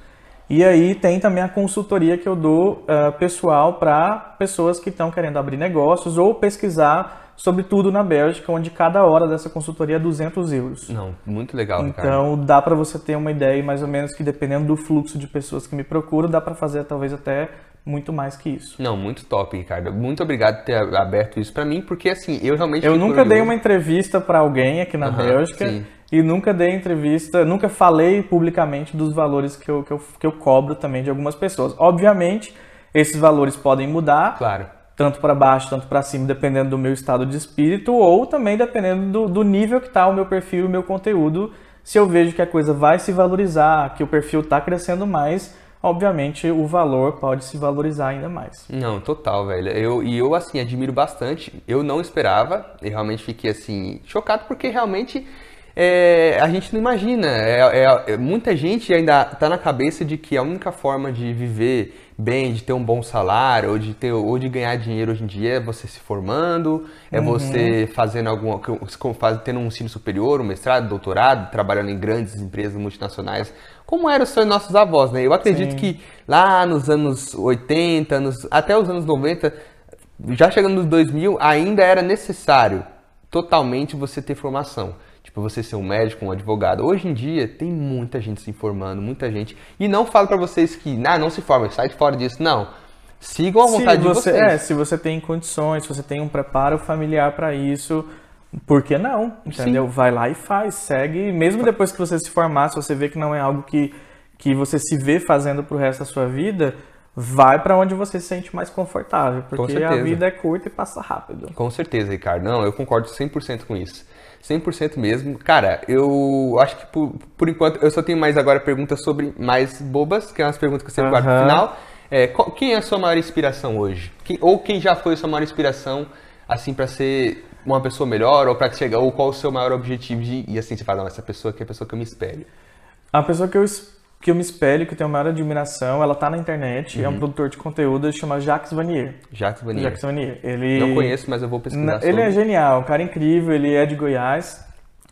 E aí tem também a consultoria que eu dou ah, pessoal para pessoas que estão querendo abrir negócios ou pesquisar sobre tudo na Bélgica, onde cada hora dessa consultoria é 200 euros. Não, muito legal, cara. Então dá para você ter uma ideia mais ou menos que dependendo do fluxo de pessoas que me procuram, dá para fazer talvez até muito mais que isso. Não, muito top, Ricardo. Muito obrigado por ter aberto isso para mim, porque assim, eu realmente. Eu nunca dei uma entrevista para alguém aqui na uhum, Bélgica. Sim. E nunca dei entrevista, nunca falei publicamente dos valores que eu, que, eu, que eu cobro também de algumas pessoas. Obviamente, esses valores podem mudar. Claro. Tanto para baixo, tanto para cima, dependendo do meu estado de espírito, ou também dependendo do, do nível que está o meu perfil e o meu conteúdo. Se eu vejo que a coisa vai se valorizar, que o perfil está crescendo mais, obviamente o valor pode se valorizar ainda mais. Não, total, velho. Eu, e eu, assim, admiro bastante. Eu não esperava, e realmente fiquei, assim, chocado, porque realmente é, a gente não imagina. É, é, é muita gente ainda está na cabeça de que a única forma de viver bem, de ter um bom salário, ou de, ter, ou de ganhar dinheiro hoje em dia é você se formando, é uhum. você fazendo alguma. tendo um ensino superior, um mestrado, doutorado, trabalhando em grandes empresas multinacionais, como era o sonho dos nossos avós, né? Eu acredito Sim. que lá nos anos 80, anos, até os anos 90, já chegando nos 2000, ainda era necessário totalmente você ter formação. Tipo, você ser um médico, um advogado. Hoje em dia, tem muita gente se informando, muita gente. E não falo para vocês que, ah, não se forma, sai de fora disso. Não. Sigam a vontade você, de vocês. É, se você tem condições, se você tem um preparo familiar para isso, por que não? Entendeu? Sim. Vai lá e faz, segue. Mesmo depois que você se formar, se você vê que não é algo que, que você se vê fazendo pro resto da sua vida, vai para onde você se sente mais confortável, porque a vida é curta e passa rápido. Com certeza, Ricardo. Não, eu concordo 100% com isso. 100% mesmo. Cara, eu acho que por, por enquanto eu só tenho mais agora perguntas sobre mais bobas, que é umas perguntas que eu sempre guardo no final. É, qual, quem é a sua maior inspiração hoje? Quem, ou quem já foi a sua maior inspiração, assim, para ser uma pessoa melhor, ou para chegar, ou qual o seu maior objetivo de, e assim, você fala, não, essa pessoa que é a pessoa que eu me espelho. A pessoa que eu que eu me espelho, que eu tenho maior admiração, ela tá na internet, uhum. é um uhum. produtor de conteúdo, ele chama Jacques Vanier. Jacques Vanier. Jacques Vanier. Ele... Não conheço, mas eu vou pesquisar Ele é genial, um cara incrível, ele é de Goiás,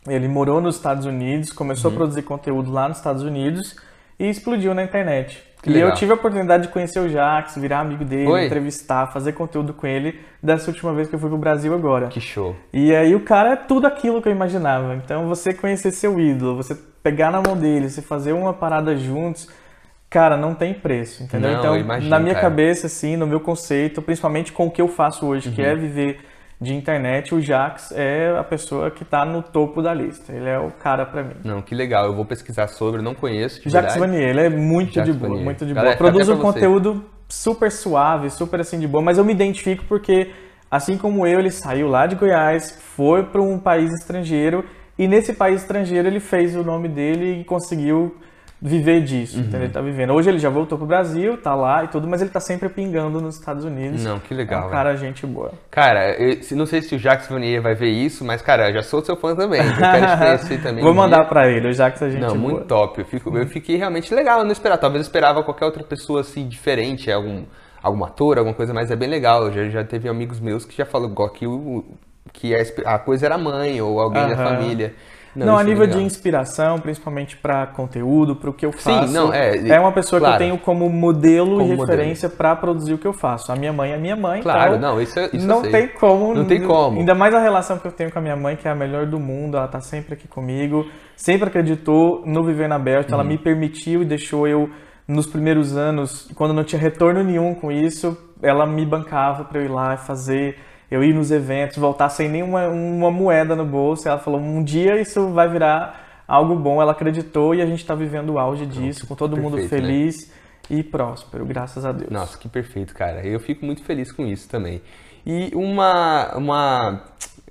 ele morou nos Estados Unidos, começou uhum. a produzir conteúdo lá nos Estados Unidos e explodiu na internet. Que e legal. eu tive a oportunidade de conhecer o Jax, virar amigo dele, entrevistar, fazer conteúdo com ele dessa última vez que eu fui pro Brasil agora. Que show. E aí o cara é tudo aquilo que eu imaginava. Então você conhecer seu ídolo, você pegar na mão dele, você fazer uma parada juntos, cara, não tem preço, entendeu? Não, então, imagino, na minha cara. cabeça, assim, no meu conceito, principalmente com o que eu faço hoje, uhum. que é viver de internet, o Jax é a pessoa que está no topo da lista. Ele é o cara para mim. Não, que legal. Eu vou pesquisar sobre, não conheço. Jax Vanier, ele é muito Jacques de boa, Vanier. muito de Galera, boa. Produz um conteúdo super suave, super assim de boa, mas eu me identifico porque, assim como eu, ele saiu lá de Goiás, foi para um país estrangeiro e nesse país estrangeiro ele fez o nome dele e conseguiu viver disso, uhum. entendeu? Ele tá vivendo. Hoje ele já voltou pro Brasil, tá lá e tudo, mas ele tá sempre pingando nos Estados Unidos. Não, que legal. É um cara, gente boa. Cara, eu, não sei se o Jacques Vanier vai ver isso, mas, cara, eu já sou seu fã também. Eu quero [LAUGHS] também. Vou mandar pra ele, o Jacques é gente Não, boa. muito top. Eu, fico, eu fiquei realmente legal, eu não esperava. Talvez eu esperava qualquer outra pessoa, assim, diferente, algum, algum ator, alguma coisa, mas é bem legal. Já, já teve amigos meus que já falaram que, o, que a coisa era mãe ou alguém uhum. da família. Não, não a é nível de inspiração, principalmente para conteúdo, para o que eu faço. Sim, não, é. É uma pessoa claro, que eu tenho como modelo como e referência para produzir o que eu faço. A minha mãe é minha mãe. Claro, então não, isso, é, isso não tem como. Não tem como. Ainda mais a relação que eu tenho com a minha mãe, que é a melhor do mundo. Ela tá sempre aqui comigo, sempre acreditou no viver na Bélgica. Uhum. Ela me permitiu e deixou eu nos primeiros anos, quando não tinha retorno nenhum com isso, ela me bancava para eu ir lá e fazer eu ir nos eventos, voltar sem nenhuma uma moeda no bolso. Ela falou: um dia isso vai virar algo bom. Ela acreditou e a gente está vivendo o auge disso, com todo perfeito, mundo né? feliz né? e próspero, graças a Deus. Nossa, que perfeito, cara. Eu fico muito feliz com isso também. E uma. uma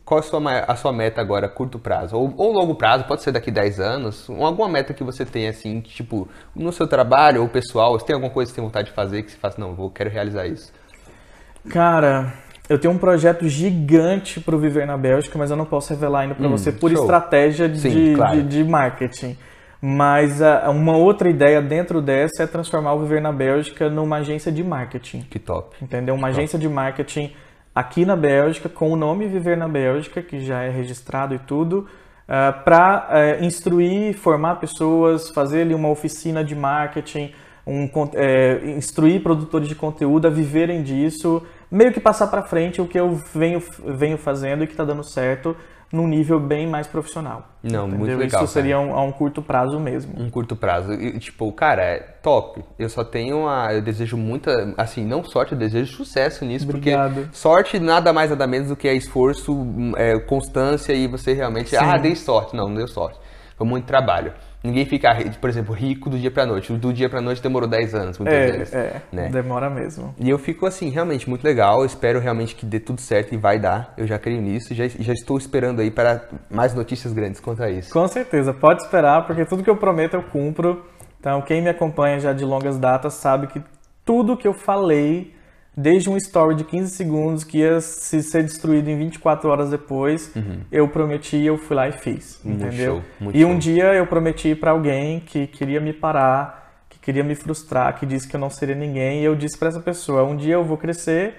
qual a sua, a sua meta agora, curto prazo? Ou, ou longo prazo, pode ser daqui 10 anos? Alguma meta que você tem, assim, tipo, no seu trabalho ou pessoal? Você tem alguma coisa que você tem vontade de fazer que você faz, não, eu quero realizar isso? Cara, eu tenho um projeto gigante para o Viver na Bélgica, mas eu não posso revelar ainda para hum, você por show. estratégia Sim, de, claro. de, de, marketing. Mas uh, uma outra ideia dentro dessa é transformar o Viver na Bélgica numa agência de marketing. Que top. Entendeu? Uma que agência top. de marketing aqui na Bélgica, com o nome Viver na Bélgica, que já é registrado e tudo, uh, ah, para uh, eh, instruir, formar pessoas, fazer ali uma oficina de marketing, um, é, instruir produtores de conteúdo a viverem disso, meio que passar para frente o que eu venho, venho fazendo e que está dando certo, num nível bem mais profissional. Não, entendeu? muito legal. Isso seria um, a um curto prazo mesmo. um curto prazo. E, tipo, cara, é top. Eu só tenho a. Eu desejo muita. Assim, não sorte, eu desejo sucesso nisso, Obrigado. porque sorte nada mais nada menos do que é esforço, é, constância e você realmente. Sim. Ah, dei sorte. Não, não deu sorte. Foi muito trabalho. Ninguém fica, por exemplo, rico do dia pra noite. Do dia pra noite demorou 10 anos, muitas vezes. É, é né? demora mesmo. E eu fico assim, realmente muito legal. Espero realmente que dê tudo certo e vai dar. Eu já creio nisso. Já, já estou esperando aí para mais notícias grandes quanto a isso. Com certeza, pode esperar, porque tudo que eu prometo eu cumpro. Então, quem me acompanha já de longas datas sabe que tudo que eu falei, desde um story de 15 segundos que ia se ser destruído em 24 horas depois, eu prometi e eu fui lá e fiz, Muito entendeu? show, e um show. dia eu prometi pra alguém que queria me parar, que queria me frustrar, que disse que eu não seria ninguém, e eu disse pra essa pessoa, um dia eu vou crescer,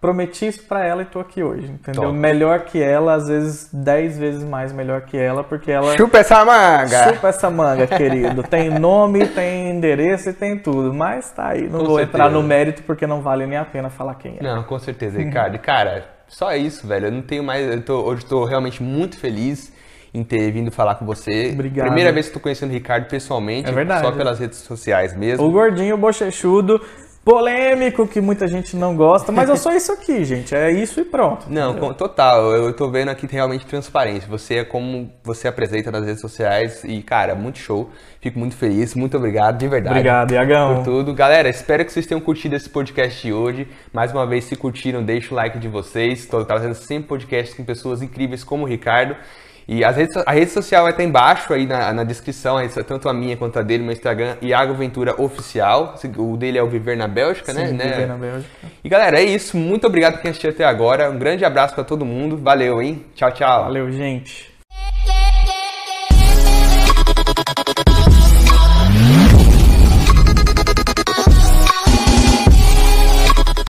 prometi isso pra ela e tô aqui hoje, entendeu? Top. Melhor que ela, às vezes 10 vezes mais melhor que ela, porque ela Chupa essa manga! Chupa essa manga, querido. Tem nome, tem endereço e tem tudo. Mas tá aí. Não Com vou certeza. entrar no mérito porque não vale nem a pena falar quem é. Não, com certeza, Ricardo. Cara, só isso, velho. Eu não tenho mais. Eu tô, hoje estou realmente muito feliz em ter vindo falar com você. Obrigado. Primeira vez que estou conhecendo o Ricardo pessoalmente, É verdade. só pelas redes sociais mesmo. O gordinho bochechudo, polêmico, que muita gente não gosta. Mas eu sou isso aqui, [LAUGHS] gente. É isso e pronto. Não, com- total. Eu, tô vendo aqui realmente transparência. Você é como você apresenta nas redes sociais e, cara, muito show. Fico muito feliz. Muito obrigado, de verdade. Obrigado, Por Iagão. tudo. Galera, espero que vocês tenham curtido esse podcast de hoje. Mais uma vez, se curtiram, deixa o like de vocês. Estou trazendo sempre podcasts com pessoas incríveis como o Ricardo. E as redes, a rede social vai estar embaixo aí na, na descrição, a rede- tanto a minha quanto a dele, meu Instagram, Iago Ventura Oficial. O dele é o Viver na Bélgica, né? Sim, né? viver na Bélgica. E galera, é isso. Muito obrigado por quem assistiu até agora. Um grande abraço pra todo mundo. Valeu, hein? Tchau, tchau. Valeu, gente.